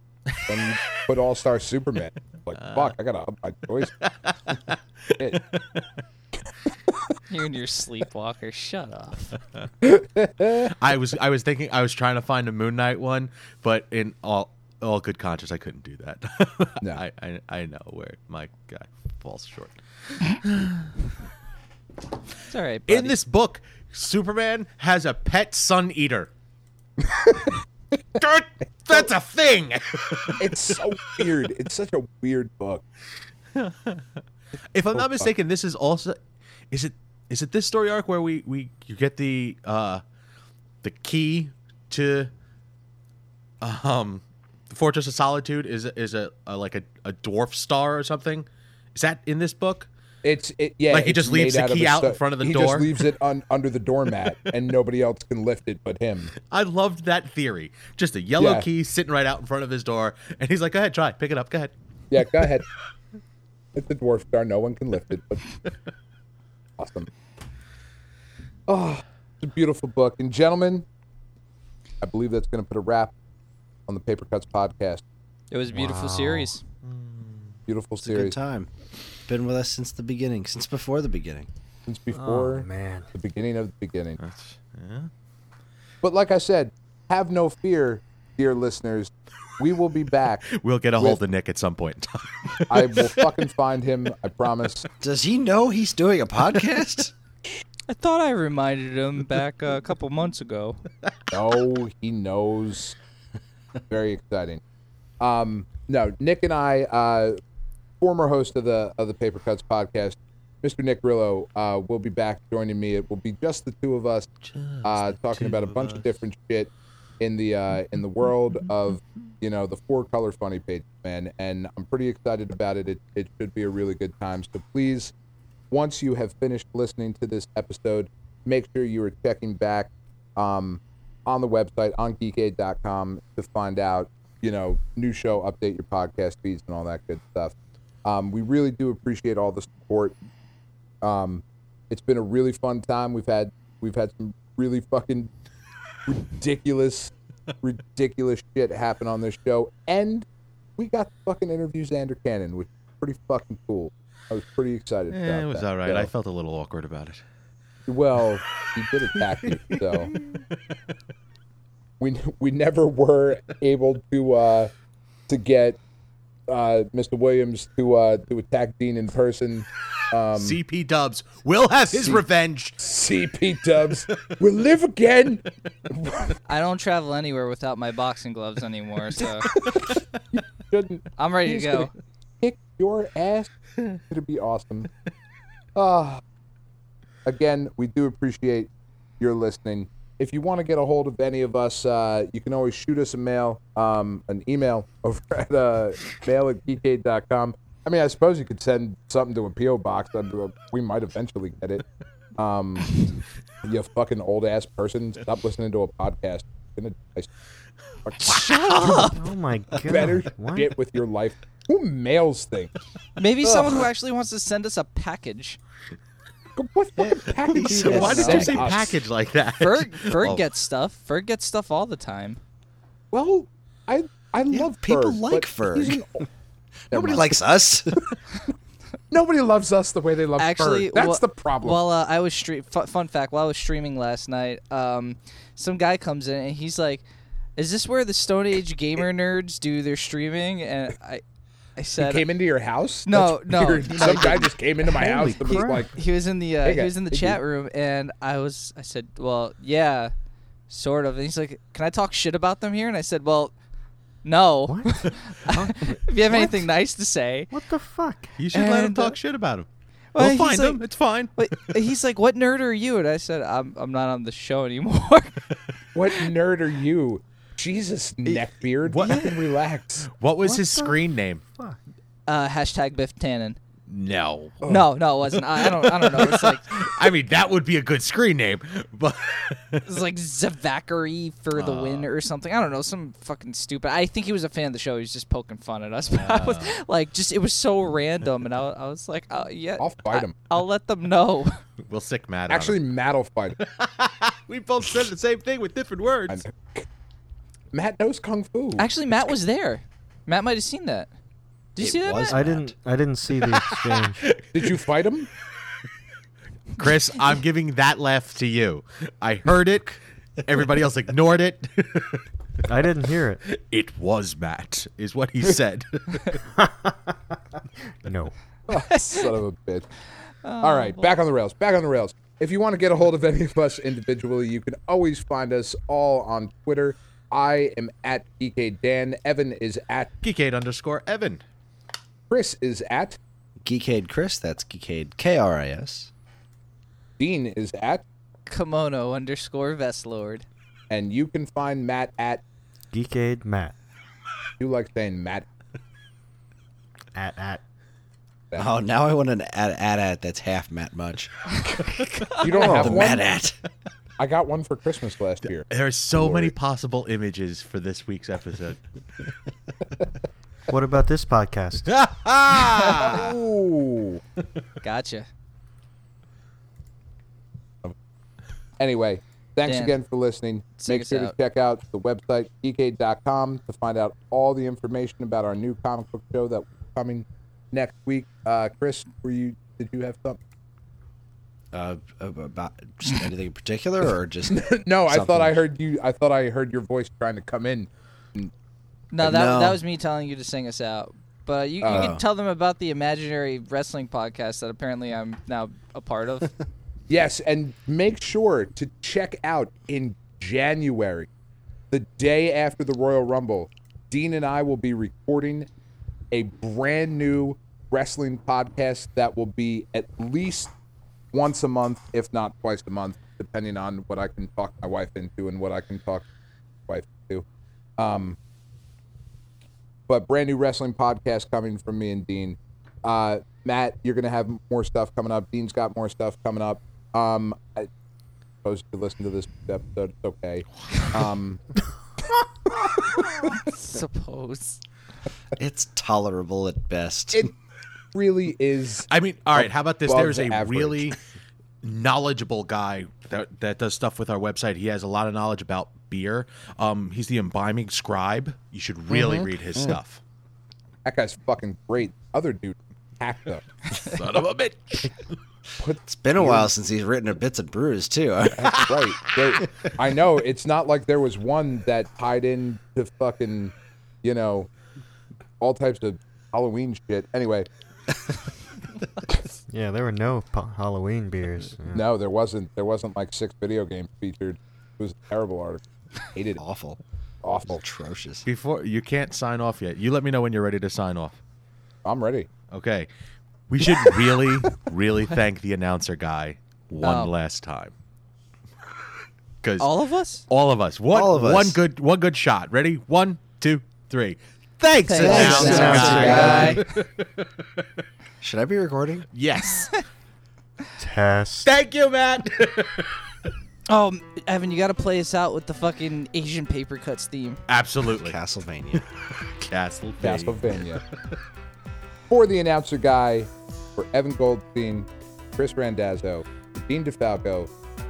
then [laughs] you put All Star Superman. Like, uh. fuck, I gotta up my choice. Shit. You and your sleepwalker. Shut up. [laughs] I was I was thinking I was trying to find a Moon Knight one, but in all all good conscience I couldn't do that. No. [laughs] I, I I know where my guy falls short. It's all right. Buddy. In this book, Superman has a pet sun eater. That- That's a thing. [laughs] It's so weird. It's such a weird book. if I'm not mistaken, this is also is it is it this story arc where we we you get the uh the key to um the Fortress of Solitude is a- is a, a like a, a dwarf star or something? Is that in this book? It's it, yeah. Like, he just leaves made the key a out in front of the he door? He just leaves it un, [laughs] under the doormat, and nobody else can lift it but him. I loved that theory. Just a yellow Yeah. key sitting right out in front of his door, and he's like, "Go ahead, try, pick it up, go ahead." Yeah, go ahead. [laughs] It's a dwarf star. No one can lift it, but [laughs] awesome. Oh, it's a beautiful book, and gentlemen, I believe that's going to put a wrap on the Paper Cuts podcast. it was a beautiful series. Beautiful It's a good series time. Been with us since the beginning, since before the beginning. since before Oh man. the beginning of the beginning. Yeah. But like I said, have no fear, dear listeners. We will be back. [laughs] We'll get a With- hold of Nick at some point in time. I will fucking find him. I promise. Does he know he's doing a podcast? [laughs] I thought I reminded him back a couple months ago. [laughs] No, he knows. Very exciting. Um, no, Nick and I, uh, former host of the of the Paper Cuts podcast, Mr. Nick Rillo, uh, will be back joining me. It will be just the two of us, uh, talking about a bunch of different shit in the uh, in the world of you know the four color funny page, man. And I'm pretty excited about it. It it should be a really good time. So please once you have finished listening to this episode, make sure you are checking back um, on the website on geekade.com to find out, you know, new show, update your podcast feeds and all that good stuff. Um, we really do appreciate all the support. Um, it's been a really fun time. We've had we've had some really fucking ridiculous, ridiculous shit happen on this show, and we got to fucking interview Zander Cannon, which is pretty fucking cool. I was pretty excited about Eh, it was that. all right. So- I felt a little awkward about it. well, he did attack me, so we we never were able to uh, to get uh, Mr. Williams to uh, to attack Dean in person. [laughs] Um, CP Dubs will have his C- revenge. CP Dubs will live again. I don't travel anywhere without my boxing gloves anymore, so [laughs] Shouldn't I'm ready to go. kick your ass. It'd be awesome. Ah, again, we do appreciate your listening. If you want to get a hold of any of us, uh, you can always shoot us a mail, um, an email [laughs] over at uh, mail at geekade.com. I mean, I suppose you could send something to a P.O. box. and, uh, We might eventually get it. Um, you fucking old ass person, stop listening to a podcast. Gonna die. Shut [laughs] up. Oh my god. Better What? get with your life. Who mails things? Maybe someone who actually wants to send us a package. What fucking package [laughs] do you Why did you say package like that? Ferg, Ferg [laughs] Oh. gets stuff. Ferg gets stuff all the time. Well, I I love people Ferg, like but Ferg. an [laughs] Nobody likes us. Nobody loves us the way they love Actually, Ferg. That's well- the problem. Well, uh, I was stream. F- fun fact: while I was streaming last night, um, some guy comes in and he's like, "Is this where the Stone Age gamer nerds do their streaming?" And I, I he said, came into your house. No, That's no, weird. [laughs] Some guy just came into my house and was crap. like, he was in the uh, Hey, he guy- was in the hey, chat dude. room, and I was I said, "Well, yeah, sort of." And he's like, "Can I talk shit about them here?" And I said, "Well, no. What? [laughs] if you have anything nice to say." What the fuck? You should let him And, uh, talk shit about him. Well, We'll he's find like- them. It's fine. Wait, [laughs] he's like, "What nerd are you?" And I said, "I'm I'm not on the show anymore." What nerd are you? Jesus, neckbeard. what- Fucking relax. [laughs] What was his screen name? uh, hashtag Biff Tannen. No. Oh. No, no, it wasn't. I, I don't. I don't know. It's like [laughs] I mean, that would be a good screen name, but [laughs] it's like Zavachary for the win uh. or something. I don't know. Some fucking stupid. I think he was a fan of the show. He was just poking fun at us. But I was uh. like, just it was so random, and I, I was like, oh yeah, I'll fight I- him. I'll let them know. we'll sick Matt. on Actually, him. Matt will fight him. we both said the same thing with different I words. Know. Matt knows kung fu. Actually, Matt was there. Matt might have seen that. Did you It see that? was- Matt? I didn't. I didn't see the exchange. [laughs] Did you fight him? [laughs] Chris, I'm giving that laugh to you. I heard it. Everybody else ignored it. I didn't hear it. [laughs] it was Matt, is what he said. No. Oh, son of a bitch. All right, oh, back on the rails. Back on the rails. If you want to get a hold of any of us individually, you can always find us all on Twitter. I am at DK Dan. Evan is at. Geekade underscore Evan. Chris is at. Geekade Chris, that's Geekade K R I S. Dean is at. Kimono underscore Vestlord. And you can find Matt at. Geekade Matt. You like saying Matt. At at. Oh, now I want an at at at that's half Matt Munch. You don't oh, have The one? Matt at. I got one for Christmas last year. There are so many possible images for this week's episode. [laughs] What about this podcast? [laughs] Ooh. Gotcha. Anyway, thanks Dan, again for listening. Make us sure to check out the website, geekade.com, to find out all the information about our new comic book show that will be coming next week. Uh, Chris, were you did you have something? Uh, about just anything in particular, or just [laughs] no, I thought? I heard you. I thought I heard your voice trying to come in. No, that No. that was me telling you to sing us out. But you, you Oh. can tell them about the imaginary wrestling podcast that apparently I'm now a part of. [laughs] Yes, and make sure to check out in January, the day after the Royal Rumble. Dean and I will be recording a brand new wrestling podcast that will be at least once a month, if not twice a month, depending on what I can talk my wife into and what I can talk my wife to. Um, but brand new wrestling podcast coming from me and Dean. Uh, Matt, you're gonna have more stuff coming up. Dean's got more stuff coming up. Um, I suppose you listen to this episode. It's okay. Um, [laughs] Suppose. it's tolerable at best. it really is. I mean, all right. How about this? Above There's a average. really knowledgeable guy that that does stuff with our website. He has a lot of knowledge about beer. Um, he's the imbibing scribe. You should really read his stuff. That guy's fucking great. Other dude hacked up. [laughs] Son of a bitch. it's been a while since he's written a bits and brews too. That's right. There- I know it's not like there was one that tied in to fucking, you know, all types of Halloween shit. Anyway, [laughs] Yeah, there were no po- Halloween beers. Yeah. no, there wasn't. There wasn't like six video games featured. It was a terrible article. Hated it. Awful, Awful. atrocious. Before you can't sign off yet. You let me know when you're ready to sign off. I'm ready. Okay. We should [laughs] really, really thank the announcer guy one Oh. last time. Because All of us? all of us, one, All of us. one good, one good shot. Ready? One, two, three. Thanks, Thanks, announcer, announcer guy. guy. [laughs] Should I be recording? Yes. Test. Thank you, Matt. Oh, [laughs] Evan, you got to play us out with the fucking Asian paper cuts theme. Absolutely. Castlevania. [laughs] Castle. Castlevania. for the announcer guy, for Evan Goldstein, Chris Randazzo, for Dean DeFalco,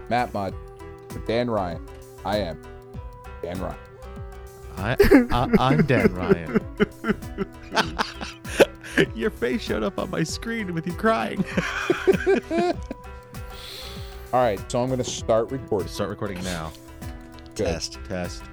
Matt Mudd, for Dan Ryan, I am Dan Ryan. I, I, I'm Dan Ryan. [laughs] Your face showed up on my screen with you crying. [laughs] All right, so I'm going to start recording. Start recording now. Good. Test. Test.